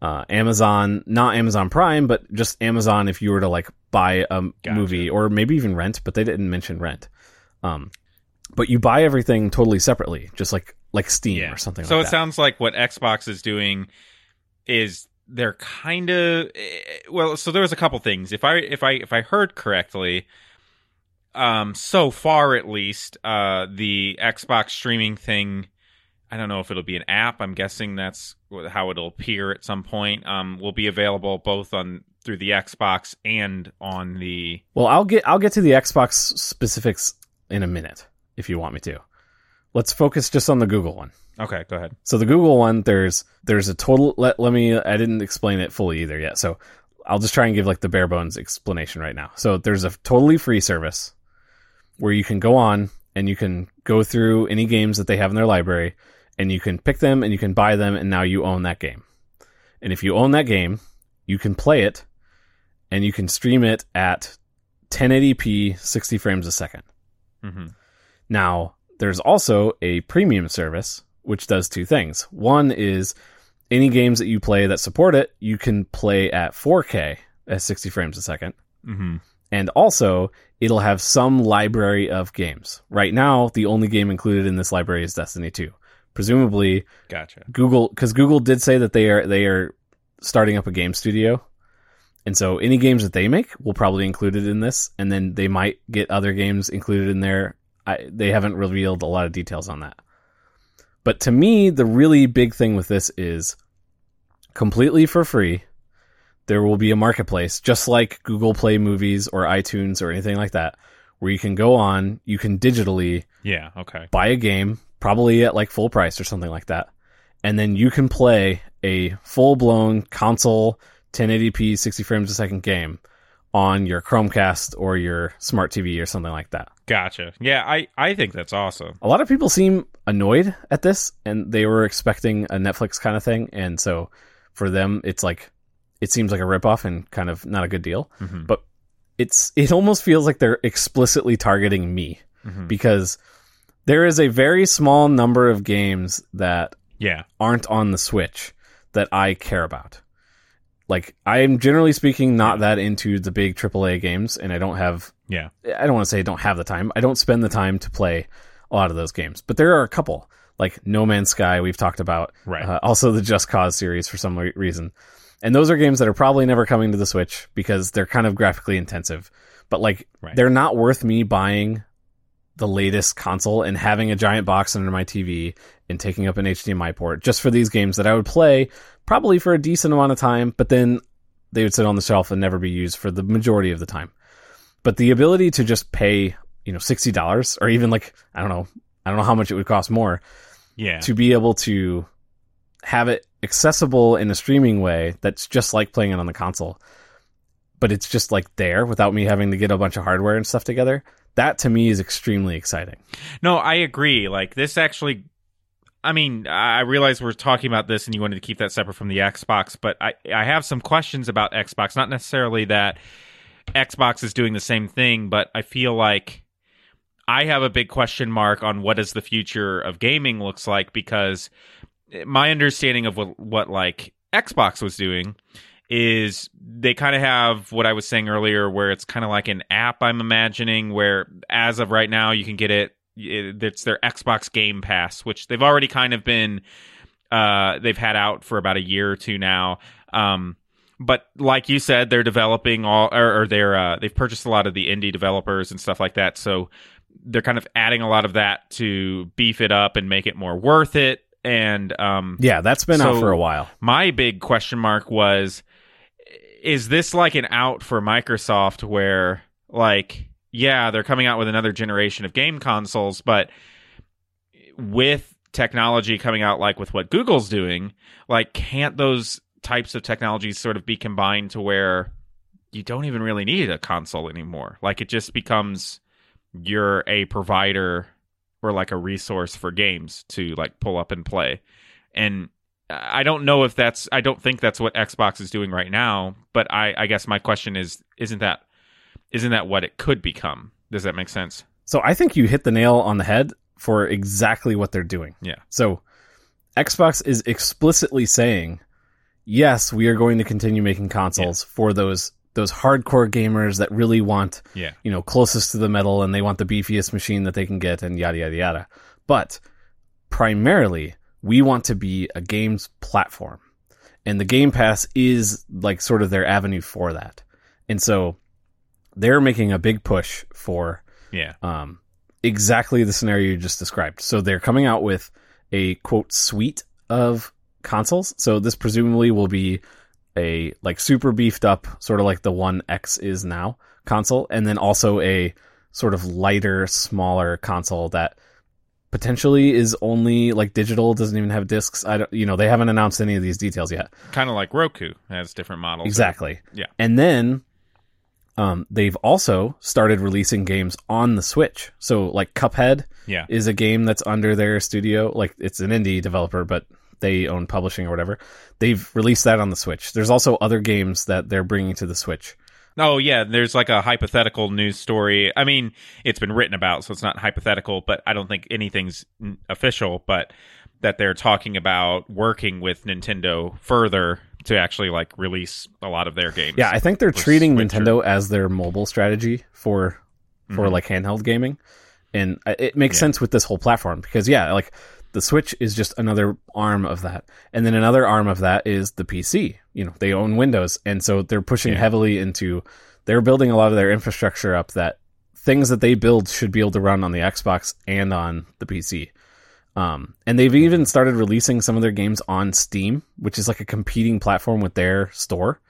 uh, Amazon, not Amazon Prime, but just Amazon if you were to like buy a Gotcha. movie or maybe even rent, but they didn't mention rent. Um, but you buy everything totally separately, just like like Steam or something. So like it that. sounds like what Xbox is doing is they're kind of well. So there was a couple things. If I if I if I heard correctly, um, so far at least, uh, the Xbox streaming thing. I don't know if it'll be an app. I'm guessing that's how it'll appear at some point. Um, will be available both on through the Xbox and on the. Well, I'll get I'll get to the Xbox specifics in a minute if you want me to. Let's focus just on the Google one. Okay, go ahead. So the Google one, there's there's a total. Let let me. I didn't explain it fully either yet. So I'll just try and give like the bare bones explanation right now. So there's a totally free service where you can go on and you can go through any games that they have in their library and you can pick them and you can buy them and now you own that game. And if you own that game, you can play it and you can stream it at 1080p 60 frames a second. hmm Now, there's also a premium service which does two things. One is any games that you play that support it, you can play at 4K at 60 frames a second. hmm And also, it'll have some library of games. Right now, the only game included in this library is Destiny 2. Presumably, Gotcha. Google because Google did say that they are they are starting up a game studio. And so any games that they make will probably include it in this and then they might get other games included in there. I, they haven't revealed a lot of details on that. But to me, the really big thing with this is completely for free. There will be a marketplace just like Google Play Movies or iTunes or anything like that where you can go on, you can digitally Yeah. Okay. buy a game, probably at like full price or something like that. And then you can play a full blown console 1080p 60 frames a second game on your Chromecast or your smart TV or something like that. Gotcha. Yeah, I I think that's awesome. A lot of people seem annoyed at this and they were expecting a Netflix kind of thing. And so for them, it's like, it seems like a ripoff and kind of not a good deal. Mhm. But it's, it almost feels like they're explicitly targeting me Mhm. because there is a very small number of games that Yeah. aren't on the Switch that I care about. Like I am generally speaking not that into the big AAA games and I don't have Yeah. I don't want to say I don't have the time. I don't spend the time to play a lot of those games. But there are a couple like No Man's Sky we've talked about. Right. Uh, also the Just Cause series for some reason. And those are games that are probably never coming to the Switch because they're kind of graphically intensive. But like Right. they're not worth me buying the latest console and having a giant box under my TV and taking up an HDMI port just for these games that I would play probably for a decent amount of time, but then they would sit on the shelf and never be used for the majority of the time. But the ability to just pay, you know, $60 or even like, I don't know, I don't know how much it would cost more Yeah. to be able to have it accessible in a streaming way that's just like playing it on the console but it's just like there without me having to get a bunch of hardware and stuff together that to me is extremely exciting No, I agree. Like this actually I mean, I realize we're talking about this and you wanted to keep that separate from the Xbox, but I I have some questions about Xbox, not necessarily that Xbox is doing the same thing, but I feel like I have a big question mark on what does the future of gaming looks like because my understanding of what what like Xbox was doing is they kind of have what I was saying earlier where it's kind of like an app I'm imagining where as of right now you can get it it- it's their Xbox Game Pass which they've already kind of been uh they've had out for about a year or two now. Um but like you said they're developing all or, or they're uh they've purchased a lot of the indie developers and stuff like that. So they're kind of adding a lot of that to beef it up and make it more worth it and um yeah that's been out for a while my big question mark was is this like an out for Microsoft where like yeah, they're coming out with another generation of game consoles, but with technology coming out like with what Google's doing, like can't those types of technologies sort of be combined to where you don't even really need a console anymore? Like it just becomes you're a provider or like a resource for games to like pull up and play. And I don't know if that's I don't think that's what Xbox is doing right now, but I I guess my question is isn't that isn't that what it could become? Does that make sense? so i think you hit the nail on the head for exactly what they're doing. Yeah. So Xbox is explicitly saying, yes, we are going to continue making consoles for those those hardcore gamers that really want, Yeah. you know, closest to the metal and they want the beefiest machine that they can get and yada yada yada. But primarily, we want to be a games platform. And the Game Pass is like sort of their avenue for that. And so they're making a big push for Yeah. um, exactly the scenario you just described. So they're coming out with a quote suite of consoles. So this presumably will be a like super beefed up, sort of like the One X is now console, and then also a sort of lighter, smaller console that potentially is only like digital, doesn't even have discs. I don't, you know, they haven't announced any of these details yet. Kind of like Roku has different models. Exactly. Yeah. And then um, they've also started releasing games on the Switch. So like Cuphead Yeah. is a game that's under their studio. Like it's an indie developer, but they own publishing or whatever. They've released that on the Switch. There's also other games that they're bringing to the Switch. Oh yeah, there's like a hypothetical news story. I mean, it's been written about, so it's not hypothetical, but I don't think anything's official. But that they're talking about working with Nintendo further to actually like release a lot of their games. Yeah, I think they're treating Switch or- Nintendo as their mobile strategy for for Mhm. like handheld gaming, and it makes Yeah. sense with this whole platform because yeah, like the Switch is just another arm of that, and then another arm of that is the PC. You know, they own Windows, and so they're pushing Yeah. heavily into. They're building a lot of their infrastructure up that things that they build should be able to run on the Xbox and on the PC. Um, and they've even started releasing some of their games on Steam, which is like a competing platform with their store.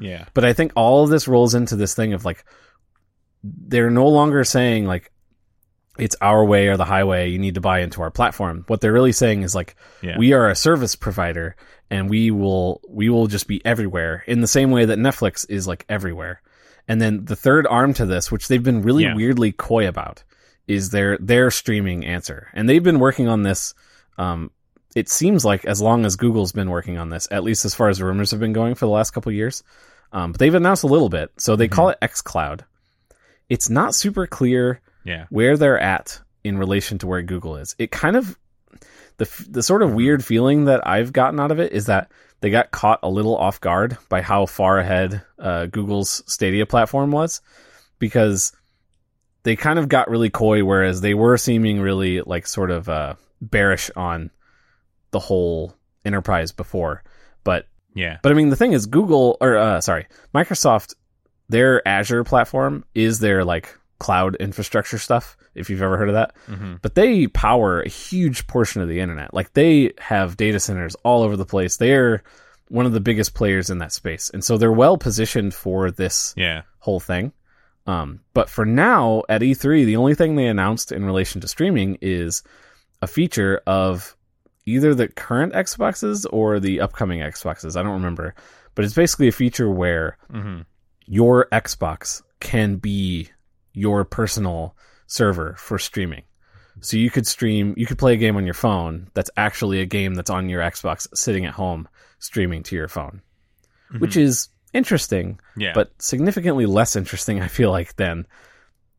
yeah, But I think all of this rolls into this thing of like they're no longer saying like it's our way or the highway. You need to buy into our platform. What they're really saying is like Yeah. we are a service provider and we will we will just be everywhere in the same way that Netflix is like everywhere. And then the third arm to this, which they've been really Yeah. weirdly coy about, is their their streaming answer. And they've been working on this. Um, it seems like as long as Google's been working on this, at least as far as rumors have been going for the last couple years. Um, but they've announced a little bit, so they call it xCloud. It's not super clear yeah, where they're at in relation to where Google is. It kind of the the sort of weird feeling that I've gotten out of it is that they got caught a little off guard by how far ahead uh, Google's Stadia platform was, because they kind of got really coy, whereas they were seeming really like sort of uh, bearish on the whole enterprise before. But yeah, but I mean, the thing is, Google or uh, sorry, Microsoft, their Azure platform is their like cloud infrastructure stuff. If you've ever heard of that, hmm but they power a huge portion of the internet. Like they have data centers all over the place. They're one of the biggest players in that space, and so they're well positioned for this yeah, whole thing. Um, but for now, at E3, the only thing they announced in relation to streaming is a feature of either the current Xboxes or the upcoming Xboxes. I don't remember, but it's basically a feature where hmm your Xbox can be your personal server for streaming. So you could stream, you could play a game on your phone that's actually a game that's on your Xbox sitting at home streaming to your phone, mm-hmm. which is interesting yeah, but significantly less interesting, I feel like, than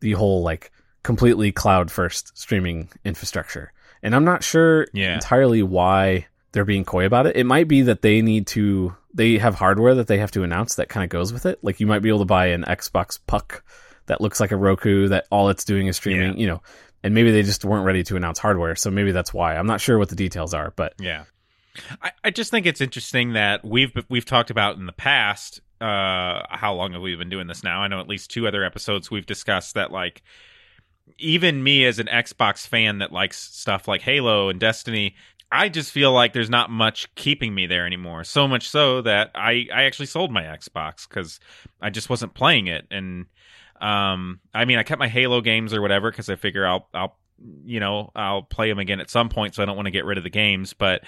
the whole like completely cloud first streaming infrastructure. And I'm not sure Yeah. entirely why they're being coy about it. It might be that they need to they have hardware that they have to announce that kind of goes with it. Like you might be able to buy an Xbox Puck that looks like a Roku that all it's doing is streaming, you know. And maybe they just weren't ready to announce hardware, so maybe that's why. I'm not sure what the details are, but Yeah, I, I just think it's interesting that we've we've talked about in the past. Uh, how long have we been doing this now? I know at least two other episodes we've discussed that like even me as an Xbox fan that likes stuff like Halo and Destiny, I just feel like there's not much keeping me there anymore. So much so that I I actually sold my Xbox because I just wasn't playing it and. Um, I mean, I kept my Halo games or whatever because I figure I'll, I'll, you know, I'll play them again at some point. So I don't want to get rid of the games. But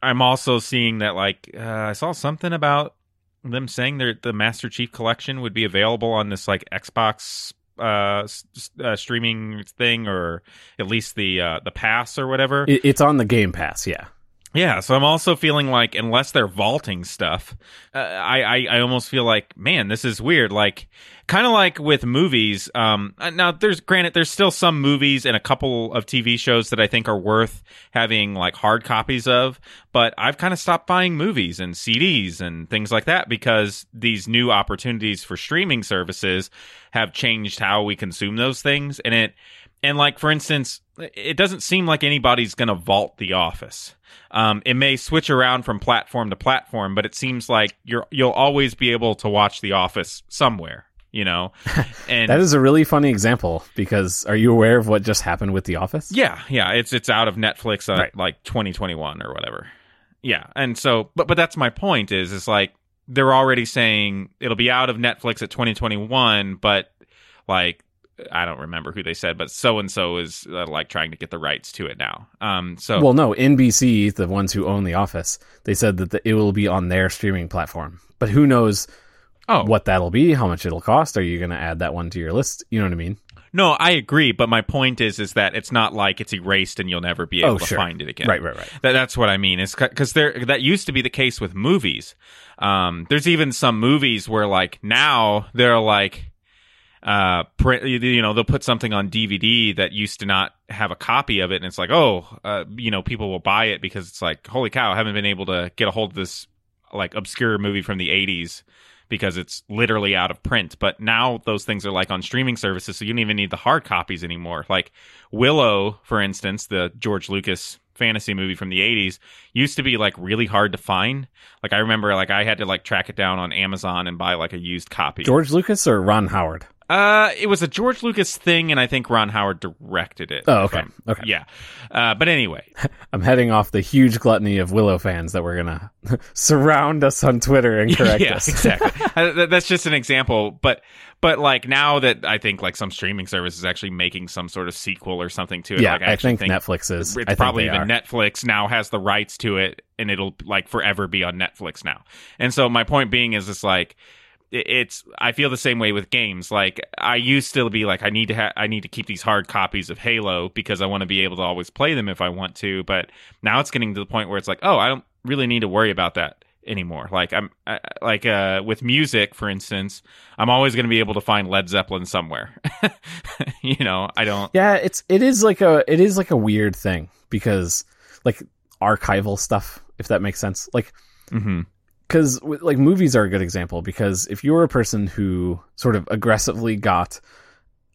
I'm also seeing that, like, uh, I saw something about them saying that the Master Chief Collection would be available on this like Xbox uh, uh streaming thing, or at least the uh, the pass or whatever. it, it's on the Game Pass, yeah. Yeah, so I'm also feeling like unless they're vaulting stuff, uh, I, I I almost feel like man, this is weird. Like kind of like with movies. Um, uh, now there's granted there's still some movies and a couple of TV shows that I think are worth having like hard copies of, but I've kind of stopped buying movies and CDs and things like that because these new opportunities for streaming services have changed how we consume those things, and it and like for instance, it doesn't seem like anybody's going to vault The Office. Um, it may switch around from platform to platform, but it seems like you're you'll always be able to watch The Office somewhere. You know, and That is a really funny example because are you aware of what just happened with The Office? yeah, yeah, it's it's out of Netflix uh, Right. like 2021 or whatever. Yeah, and so, but but that's my point is is like they're already saying it'll be out of Netflix at 2021, but like I don't remember who they said, but so and so is uh, like trying to get the rights to it now. Um, so Well, no, NBC, the ones who own The Office, they said that the, it will be on their streaming platform. But who knows oh what that'll be, how much it'll cost? Are you going to add that one to your list? You know what I mean? No, I agree, but my point is is that it's not like it's erased and you'll never be able Oh, to sure. find it again. Right, right, right. That, that's what I mean. Is because there that used to be the case with movies. Um, there's even some movies where like now they're like, uh, print. You know, they'll put something on DVD that used to not have a copy of it, and it's like, oh, uh, you know, people will buy it because it's like, holy cow, I haven't been able to get a hold of this like obscure movie from the 80s because it's literally out of print. But now those things are like on streaming services, so you don't even need the hard copies anymore. Like Willow, for instance, the George Lucas fantasy movie from the 80s used to be like really hard to find. Like I remember like I had to like track it down on Amazon and buy like a used copy. George Lucas or Ron Howard? Uh it was a George Lucas thing and I think Ron Howard directed it. Oh, okay. I'm- Okay. Yeah. Uh but anyway, I'm heading off the huge gluttony of Willow fans that we're going to surround us on Twitter and correct yeah, us. exactly. Uh, th- That's just an example, but but like now that I think like some streaming service is actually making some sort of sequel or something to it. yeah, like, I, actually think, Netflix is. It's I probably even are. Netflix now has the rights to it, and it'll like forever be on Netflix now. And so my point being is, it's like it's. I feel the same way with games. Like I used to be like, I need to ha- I need to keep these hard copies of Halo because I want to be able to always play them if I want to. But now it's getting to the point where it's like, oh, I don't really need to worry about that anymore. Like I'm I, like uh with music, for instance, I'm always going to be able to find Led Zeppelin somewhere. you know, I don't. Yeah, it's it is like a it is like a weird thing because like archival stuff, if that makes sense. Like hmm because like movies are a good example because if you're a person who sort of aggressively got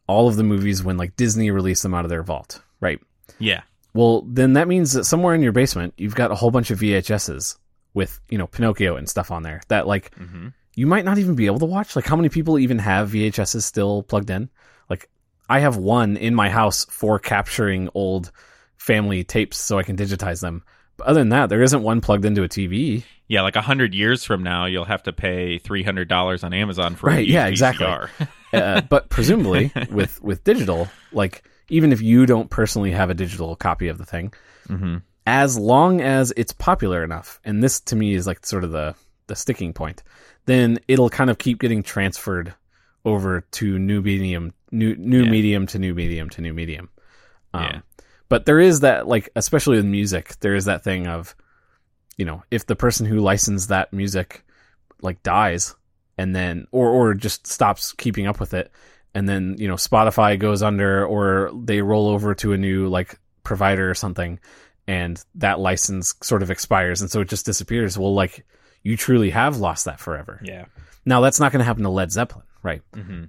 all of the movies when like Disney released them out of their vault, right? Yeah. Well, then that means that somewhere in your basement you've got a whole bunch of VHSs with you know Pinocchio and stuff on there that like hmm you might not even be able to watch. Like, how many people even have VHSs still plugged in? Like, I have one in my house for capturing old family tapes so I can digitize them. But other than that, there isn't one plugged into a TV. Yeah, like a hundred years from now, you'll have to pay three hundred dollars on Amazon for a Right, yeah, exactly. Uh, but presumably, with with digital, like even if you don't personally have a digital copy of the thing, hmm as long as it's popular enough, and this to me is like sort of the the sticking point, then it'll kind of keep getting transferred over to new medium, new new Yeah. medium to new medium to new medium. Um, Yeah. But there is that like, especially with music, there is that thing of, you know, if the person who licensed that music like dies, and then or or just stops keeping up with it, and then you know Spotify goes under, or they roll over to a new like provider or something, and that license sort of expires, and so it just disappears. Well, like you truly have lost that forever. Yeah. Now that's not going to happen to Led Zeppelin, right? hmm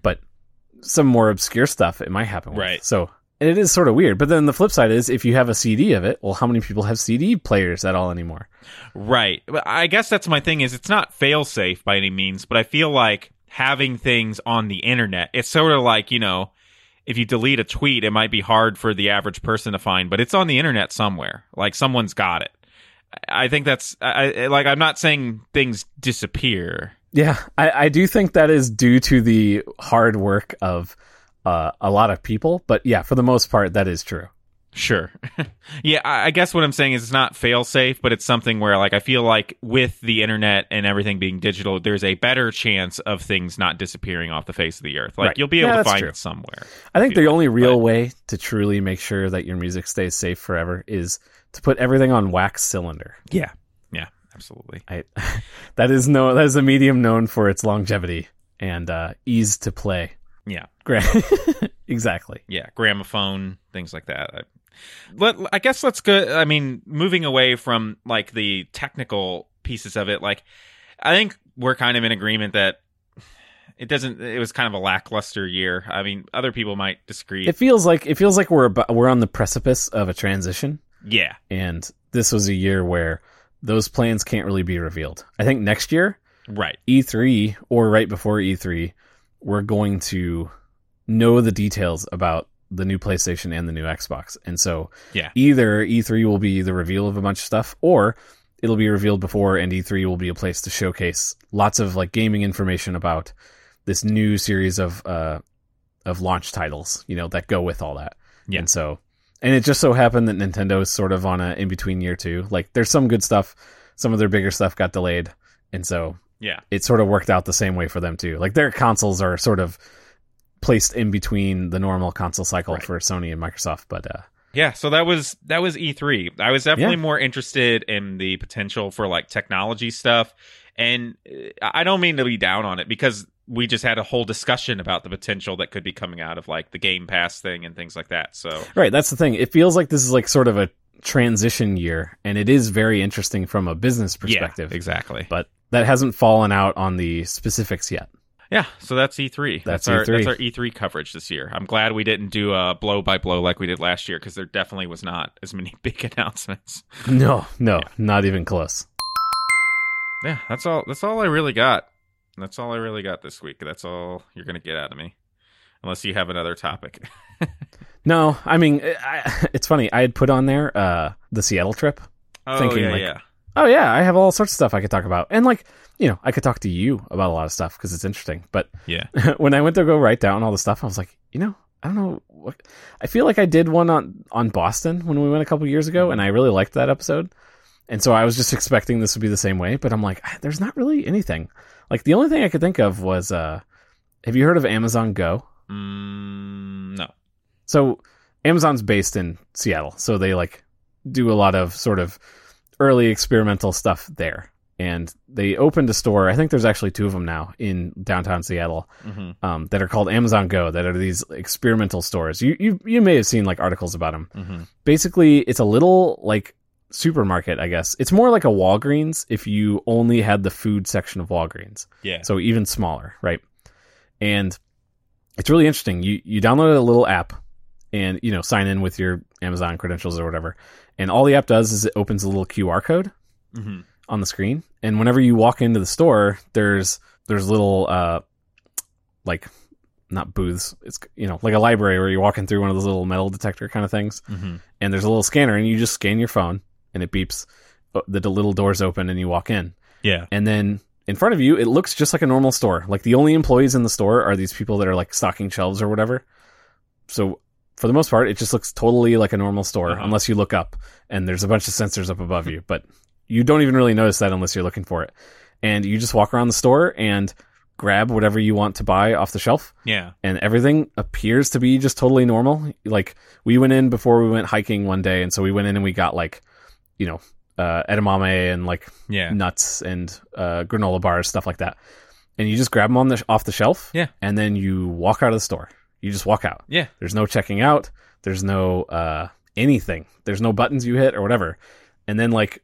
Some more obscure stuff it might happen, with. Right. So it is sort of weird. But then the flip side is if you have a CD of it, well, how many people have CD players at all anymore? Right. But I guess that's my thing is it's not fail safe by any means, but I feel like having things on the internet, it's sort of like, you know, if you delete a tweet, it might be hard for the average person to find, but it's on the internet somewhere. Like someone's got it. I think that's I, I- like I'm not saying things disappear. Yeah, I, I do think that is due to the hard work of uh, a lot of people. But yeah, for the most part, that is true. Sure. yeah, I I guess what I'm saying is it's not fail safe, but it's something where like I feel like with the internet and everything being digital, there's a better chance of things not disappearing off the face of the earth. Like Right. you'll be Yeah, able to find true. it somewhere. I think the like, only real but- way to truly make sure that your music stays safe forever is to put everything on wax cylinder. Yeah. Yeah, absolutely. I, that is no that is a medium known for its longevity and uh, ease to play. Yeah. Gra- exactly. Yeah, gramophone, things like that. I, let, I guess let's go. I mean, moving away from like the technical pieces of it, like I think we're kind of in agreement that it doesn't. It was kind of a lackluster year. I mean, other people might disagree. It feels like it feels like we're about, we're on the precipice of a transition, yeah, and this was a year where those plans can't really be revealed. I think next year right. E3 or right before E3, we're going to know the details about the new PlayStation and the new Xbox. And so Yeah. either E3 will be the reveal of a bunch of stuff or it'll be revealed before and E3 will be a place to showcase lots of like gaming information about this new series of uh of launch titles, you know, that go with all that. Yeah. And so and it just so happened that Nintendo is sort of on a in between year too. Like there's some good stuff, some of their bigger stuff got delayed. And so Yeah. it sort of worked out the same way for them too. Like their consoles are sort of placed in between the normal console cycle Right. for Sony and Microsoft, but uh Yeah, so that was that was E3. I was definitely Yeah. more interested in the potential for like technology stuff, and uh, I don't mean to be down on it because we just had a whole discussion about the potential that could be coming out of like the Game Pass thing and things like that. So right, that's the thing. It feels like this is like sort of a transition year and it is very interesting from a business perspective. yeah, exactly. But that hasn't fallen out on the specifics yet. Yeah, so that's E3. That's our E3. that's our E3 coverage this year. I'm glad we didn't do a blow by blow like we did last year because there definitely was not as many big announcements. No, no, not even close. Yeah, that's all. That's all I really got. That's all I really got this week. That's all you're gonna get out of me, unless you have another topic. No, I mean, I, it's funny. I had put on there uh, the Seattle trip. Oh Thinking, yeah, like, yeah, Oh yeah, I have all sorts of stuff I could talk about, and like you know, I could talk to you about a lot of stuff because it's interesting. But yeah. when I went to go write down all the stuff, I was like, you know, I don't know. What, I feel like I did one on on Boston when we went a couple years ago, and I really liked that episode. And so I was just expecting this would be the same way, but I'm like, "Ah, there's not really anything. Like the only thing I could think of was, uh, have you heard of Amazon Go? Mm, no. So Amazon's based in Seattle, so they like do a lot of sort of early experimental stuff there. And they opened a store. I think there's actually two of them now in downtown Seattle hmm um, that are called Amazon Go. That are these experimental stores. You you you may have seen like articles about them. hmm Basically, it's a little like supermarket. I guess it's more like a Walgreens if you only had the food section of Walgreens Yeah. so even smaller, right? And it's really interesting. You you download a little app and you know sign in with your Amazon credentials or whatever, and all the app does is it opens a little QR code hmm on the screen, and whenever you walk into the store, there's there's little uh like not booths, it's you know like a library where you're walking through one of those little metal detector kind of things, hmm and there's a little scanner, and you just scan your phone, and it beeps, uh, the little doors open, and you walk in. Yeah. and then in front of you it looks just like a normal store. Like the only employees in the store are these people that are like stocking shelves or whatever. So for the most part it just looks totally like a normal store Uh-huh. unless you look up and there's a bunch of sensors up above you but you don't even really notice that unless you're looking for it and you just walk around the store and grab whatever you want to buy off the shelf Yeah. and everything appears to be just totally normal. Like we went in before we went hiking one day, and so we went in and we got like, you know, uh, edamame and like Yeah. nuts and uh, granola bars, stuff like that. And you just grab them on the off the shelf, Yeah. and then you walk out of the store. You just walk out. Yeah. There's no checking out. There's no uh, anything. There's no buttons you hit or whatever. And then like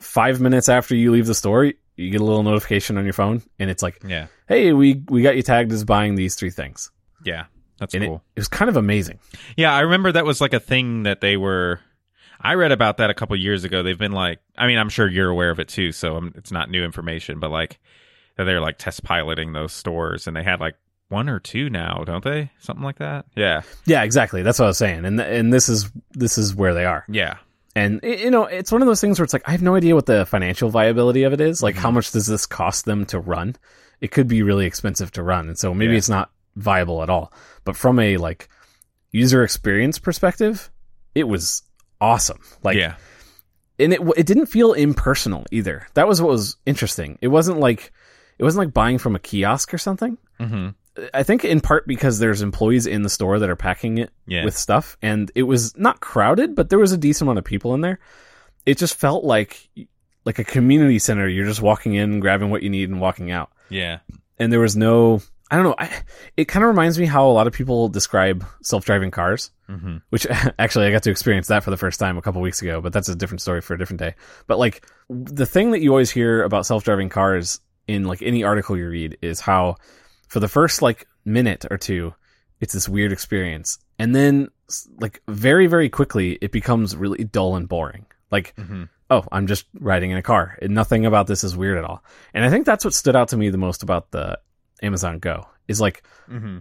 five minutes after you leave the store, you get a little notification on your phone, and it's like, Yeah. "Hey, we we got you tagged as buying these three things." Yeah. That's and cool. it, it was kind of amazing. Yeah, I remember that was like a thing that they were. I read about that a couple years ago. They've been like, I mean, I'm sure you're aware of it too, so it's not new information, but like that they're like test piloting those stores, and they had like one or two now, don't they? Something like that. Yeah, Yeah, exactly. That's what I was saying, and th- and this is this is where they are. yeah, And i you know, it's one of those things where it's like I have no idea what the financial viability of it is. Like, Mm-hmm. how much does this cost them to run? It could be really expensive to run, and so maybe Yeah. it's not viable at all. But from a like user experience perspective, it was awesome. Like, yeah. and it it didn't feel impersonal either. That was what was interesting. It wasn't like it wasn't like buying from a kiosk or something. hmm I think in part because there's employees in the store that are packing it Yeah. with stuff, and it was not crowded, but there was a decent amount of people in there. It just felt like like a community center. You're just walking in, grabbing what you need, and walking out. yeah. And there was no, I don't know. I, it kind of reminds me how a lot of people describe self-driving cars, hmm which actually I got to experience that for the first time a couple weeks ago. But that's a different story for a different day. But like the thing that you always hear about self-driving cars in like any article you read is how for the first like minute or two, it's this weird experience. And then like very, very quickly, it becomes really dull and boring. Like, hmm oh, I'm just riding in a car. And nothing about this is weird at all. And I think that's what stood out to me the most about the Amazon Go is like hmm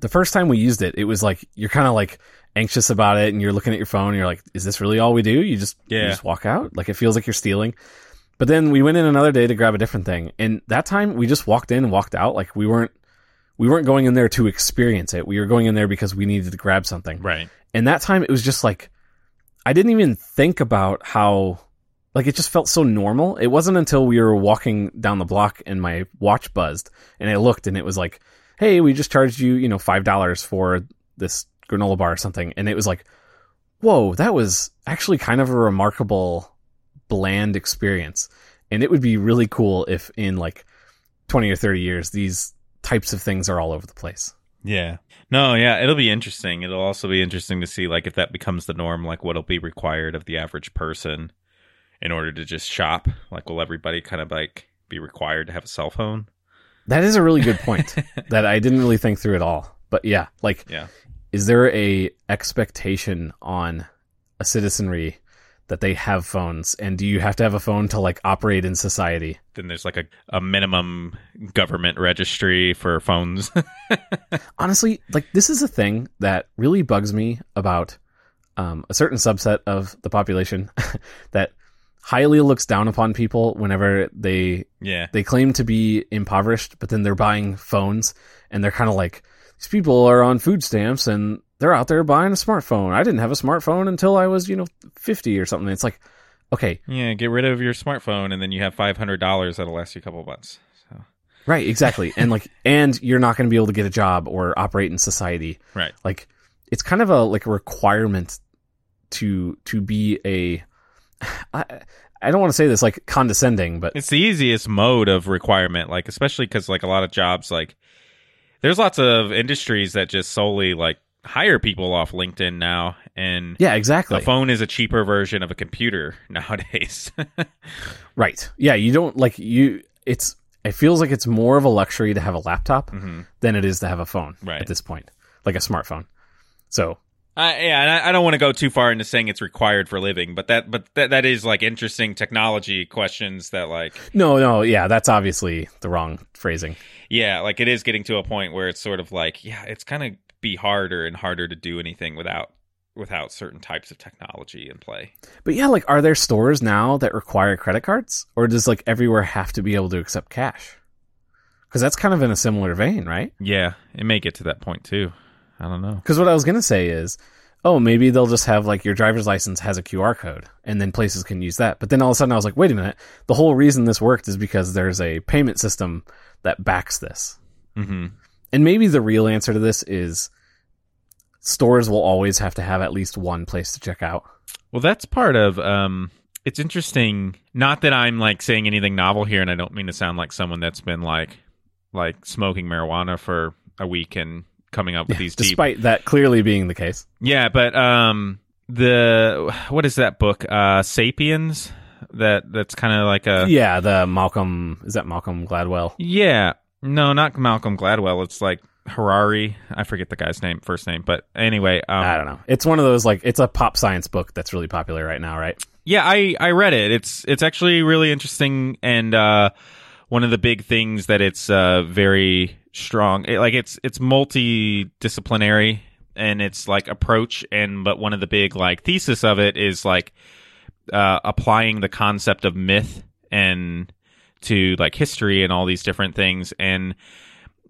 the first time we used it, it was like you're kind of like anxious about it and you're looking at your phone and you're like, is this really all we do? You just, you just walk out. Like it feels like you're stealing. But then we went in another day to grab a different thing. And that time we just walked in and walked out. Like we weren't, we weren't going in there to experience it. We were going in there because we needed to grab something. Right. And that time it was just like, I didn't even think about how, like, it just felt so normal. It wasn't until we were walking down the block and my watch buzzed and I looked and it was like, hey, we just charged you, you know, $5 for this granola bar or something. And it was like, whoa, that was actually kind of a remarkable, bland experience. And it would be really cool if in like 20 or 30 years, these types of things are all over the place. Yeah. No, yeah, it'll be interesting. It'll also be interesting to see like if that becomes the norm, like what'll be required of the average person in order to just shop. Like will everybody kind of like be required to have a cell phone? That is a really good point that I didn't really think through at all. But yeah, like, Yeah. is there a expectation on a citizenry that they have phones, and do you have to have a phone to like operate in society? Then there's like a, a minimum government registry for phones. Honestly, like this is a thing that really bugs me about um, a certain subset of the population that highly looks down upon people whenever they yeah. they claim to be impoverished, but then they're buying phones and they're kind of like, these people are on food stamps and they're out there buying a smartphone. I didn't have a smartphone until I was, you know, 50 or something. It's like, okay, Yeah, get rid of your smartphone and then you have $500 that'll last you a couple months. So, right, exactly. and like, and you're not going to be able to get a job or operate in society. right. Like, it's kind of a, like a requirement to, to be a, I, I don't want to say this like condescending, but It's the easiest mode of requirement, like especially because like a lot of jobs, like there's lots of industries that just solely like hire people off LinkedIn now, and yeah, exactly. a phone is a cheaper version of a computer nowadays. Right. Yeah, you don't like you it's it feels like it's more of a luxury to have a laptop Mhm. than it is to have a phone Right. at this point. Like a smartphone. So, I, yeah, and I, I don't want to go too far into saying it's required for living, but that but that that is like interesting technology questions that like no, no, yeah, that's obviously the wrong phrasing. yeah, like it is getting to a point where it's sort of like yeah, it's kind of be harder and harder to do anything without without certain types of technology in play. But yeah, like are there stores now that require credit cards or does like everywhere have to be able to accept cash? Cuz that's kind of in a similar vein, right? Yeah, it may get to that point too. I don't know. Cuz what I was going to say is Oh, maybe they'll just have like your driver's license has a QR code and then places can use that. But then all of a sudden I was like, wait a minute. The whole reason this worked is because there's a payment system that backs this. hmm And maybe the real answer to this is stores will always have to have at least one place to check out. Well, that's part of. Um, it's interesting. Not that I'm like saying anything novel here, and I don't mean to sound like someone that's been like like smoking marijuana for a week and coming up with these deep. Despite that clearly being the case. Yeah, but um, the what is that book? Uh, Sapiens. That that's kind of like a yeah, the Malcolm is that Malcolm Gladwell? Yeah. No, not Malcolm Gladwell. It's like Harari. I forget the guy's name, first name, but anyway, um, I don't know. It's one of those like it's a pop science book that's really popular right now, right? Yeah, I I read it. It's it's actually really interesting and uh one of the big things that it's uh very strong. It, like it's it's multidisciplinary and it's like approach and but one of the big like thesis of it is like uh applying the concept of myth and to like history and all these different things and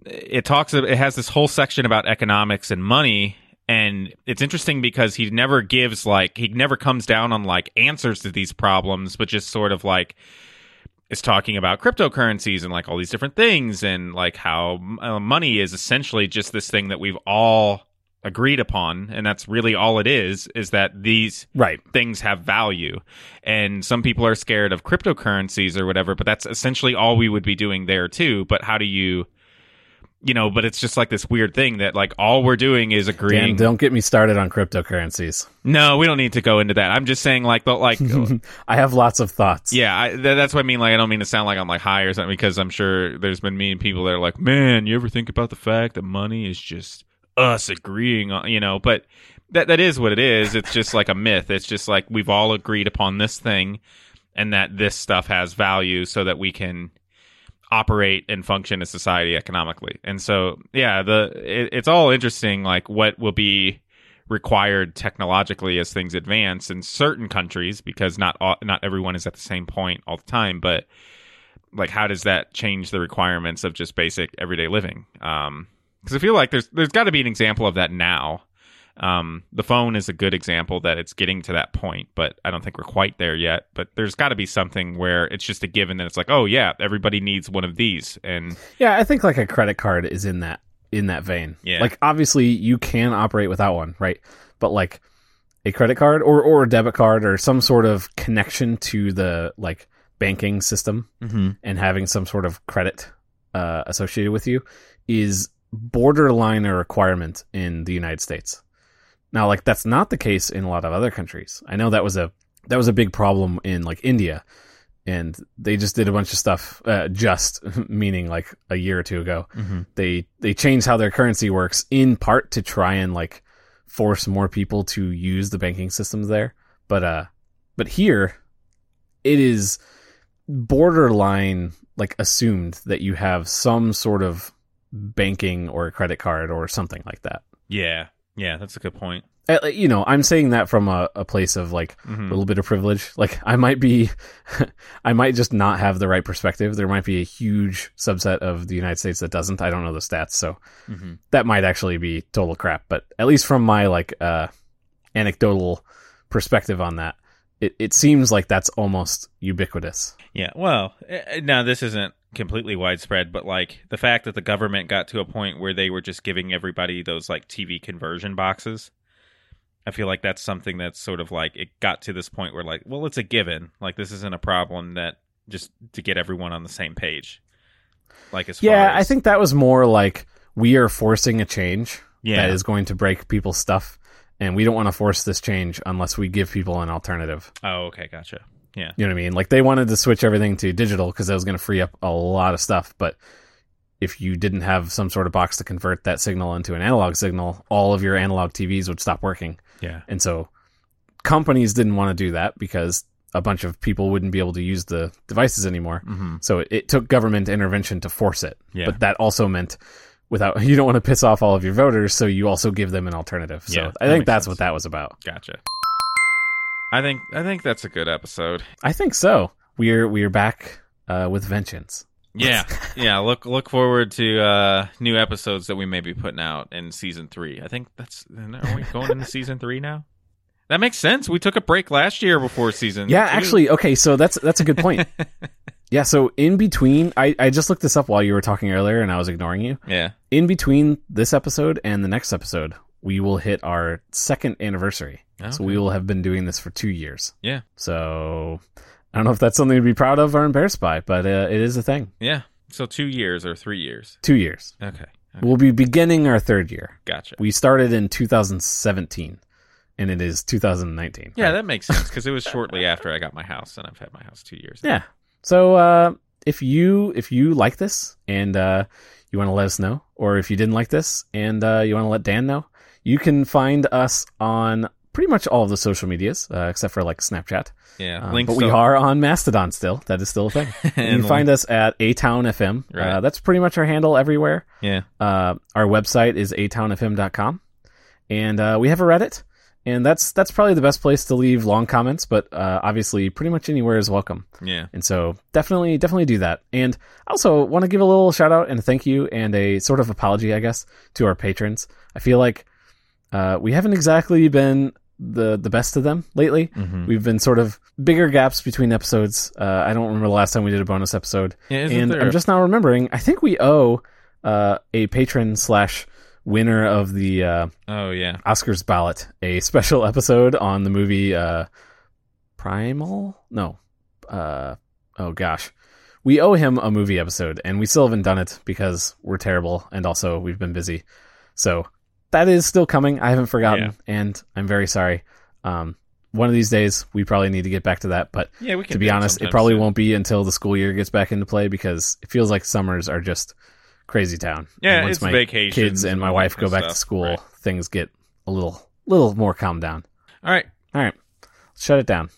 it talks it has this whole section about economics and money And it's interesting because he never gives like he never comes down on like answers to these problems, but just sort of like is talking about cryptocurrencies and like all these different things and like how uh, money is essentially just this thing that we've all agreed upon and that's really all it is is that these Right. things have value and some people are scared of cryptocurrencies or whatever but that's essentially all we would be doing there too but how do you you know but it's just like this weird thing that like all we're doing is Dan, agreeing don't get me started on cryptocurrencies. no we don't need to go into that i'm just saying like the like I have lots of thoughts. Yeah, I, th- that's what I mean. Like, I don't mean to sound like I'm like high or something because I'm sure there's been mean people that are like, man, you ever think about the fact that money is just us agreeing on, you know? But that that is what it is. It's just like a myth. It's just like we've all agreed upon this thing, and that this stuff has value, so that we can operate and function as society economically. And so, yeah, the it, it's all interesting. Like, what will be required technologically as things advance in certain countries because not all, not everyone is at the same point all the time but like how does that change the requirements of just basic everyday living um because i feel like there's there's got to be an example of that now um the phone is a good example that it's getting to that point but i don't think we're quite there yet but there's got to be something where it's just a given that it's like oh yeah everybody needs one of these and Yeah, I think like a credit card is in that in that vein. Yeah. Like obviously you can operate without one, right? But like a credit card or or a debit card or some sort of connection to the like banking system and having some sort of credit uh, associated with you is borderline a requirement in the United States. Now, like that's not the case in a lot of other countries. I know that was a that was a big problem in like India, and they just did a bunch of stuff. Uh, just meaning like a year or two ago, mm-hmm. they they changed how their currency works in part to try and like force more people to use the banking systems there. But uh, but here, it is borderline like assumed that you have some sort of banking or a credit card or something like that. yeah yeah that's a good point Uh, you know, I'm saying that from a, a place of like Mhm. a little bit of privilege. Like I might be, I might just not have the right perspective. There might be a huge subset of the United States that doesn't. I don't know the stats, so mm-hmm. that might actually be total crap. But at least from my like uh, anecdotal perspective on that, it, it seems like that's almost ubiquitous. Yeah, well, eh, now this isn't completely widespread, but like the fact that the government got to a point where they were just giving everybody those like TV conversion boxes. I feel like that's something that's sort of like it got to this point where like, well, it's a given. Like this isn't a problem that just to get everyone on the same page. Like as Yeah, far as, I think that was more like we are forcing a change yeah, that is going to break people's stuff, and we don't want to force this change unless we give people an alternative. Oh, okay, gotcha. Yeah, You know what I mean? Like they wanted to switch everything to digital because that was going to free up a lot of stuff. But if you didn't have some sort of box to convert that signal into an analog signal, all of your analog TVs would stop working. yeah, And so companies didn't want to do that because a bunch of people wouldn't be able to use the devices anymore. mm-hmm. So it, it took government intervention to force it. yeah. But that also meant without you don't want to piss off all of your voters, so you also give them an alternative. So Yeah, I think that's sense. what that was about. gotcha. I think I think that's a good episode. I think so. We're we're back uh, with vengeance. Yeah, yeah. Look look forward to uh, new episodes that we may be putting out in season three. I think that's are we going into season three now? That makes sense. We took a break last year before season. Yeah, two. actually, okay, so that's that's a good point. yeah, so in between, I I just looked this up while you were talking earlier, and I was ignoring you. yeah. In between this episode and the next episode, we will hit our second anniversary. So we will have been doing this for two years. Yeah. So I don't know if that's something to be proud of or embarrassed by, but uh, it is a thing. Yeah. So two years or three years. Two years. Okay. okay. We'll be beginning our third year. Gotcha. We started in 2017, and it is 2019. Yeah, that makes sense because it was shortly after I got my house, and I've had my house two years. now. Yeah. So uh, if you if you like this and uh, you want to let us know, or if you didn't like this and uh, you want to let Dan know, you can find us on pretty much all of the social medias uh, except for like Snapchat. Yeah. Um, but we are on Mastodon still. That is still a thing. you and can find us at A Town FM. Right. Uh, that's pretty much our handle everywhere. Yeah. Uh, our website is atownfm.com, and uh, we have a Reddit, and that's that's probably the best place to leave long comments. But uh, obviously, pretty much anywhere is welcome. Yeah. And so definitely, definitely do that. And I also want to give a little shout out and a thank you and a sort of apology, I guess, to our patrons. I feel like uh, we haven't exactly been the the best of them lately. Mm-hmm. We've been sort of bigger gaps between episodes. Uh, I don't remember the last time we did a bonus episode, Yeah, and there I'm just now remembering. I think we owe uh, a patron slash winner of the uh, oh yeah. Oscars ballot a special episode on the movie uh, Primal. No, uh, oh gosh, we owe him a movie episode, and we still haven't done it because we're terrible, and also we've been busy. So that is still coming. I haven't forgotten, Yeah. and I'm very sorry. Um, one of these days, we probably need to get back to that, but Yeah, we can. to be honest, it probably soon. won't be until the school year gets back into play because it feels like summers are just crazy town. Yeah, And once it's my vacations kids and my wife go back to school, right. things get a little little more calmed down. All right. All right, Let's shut it down.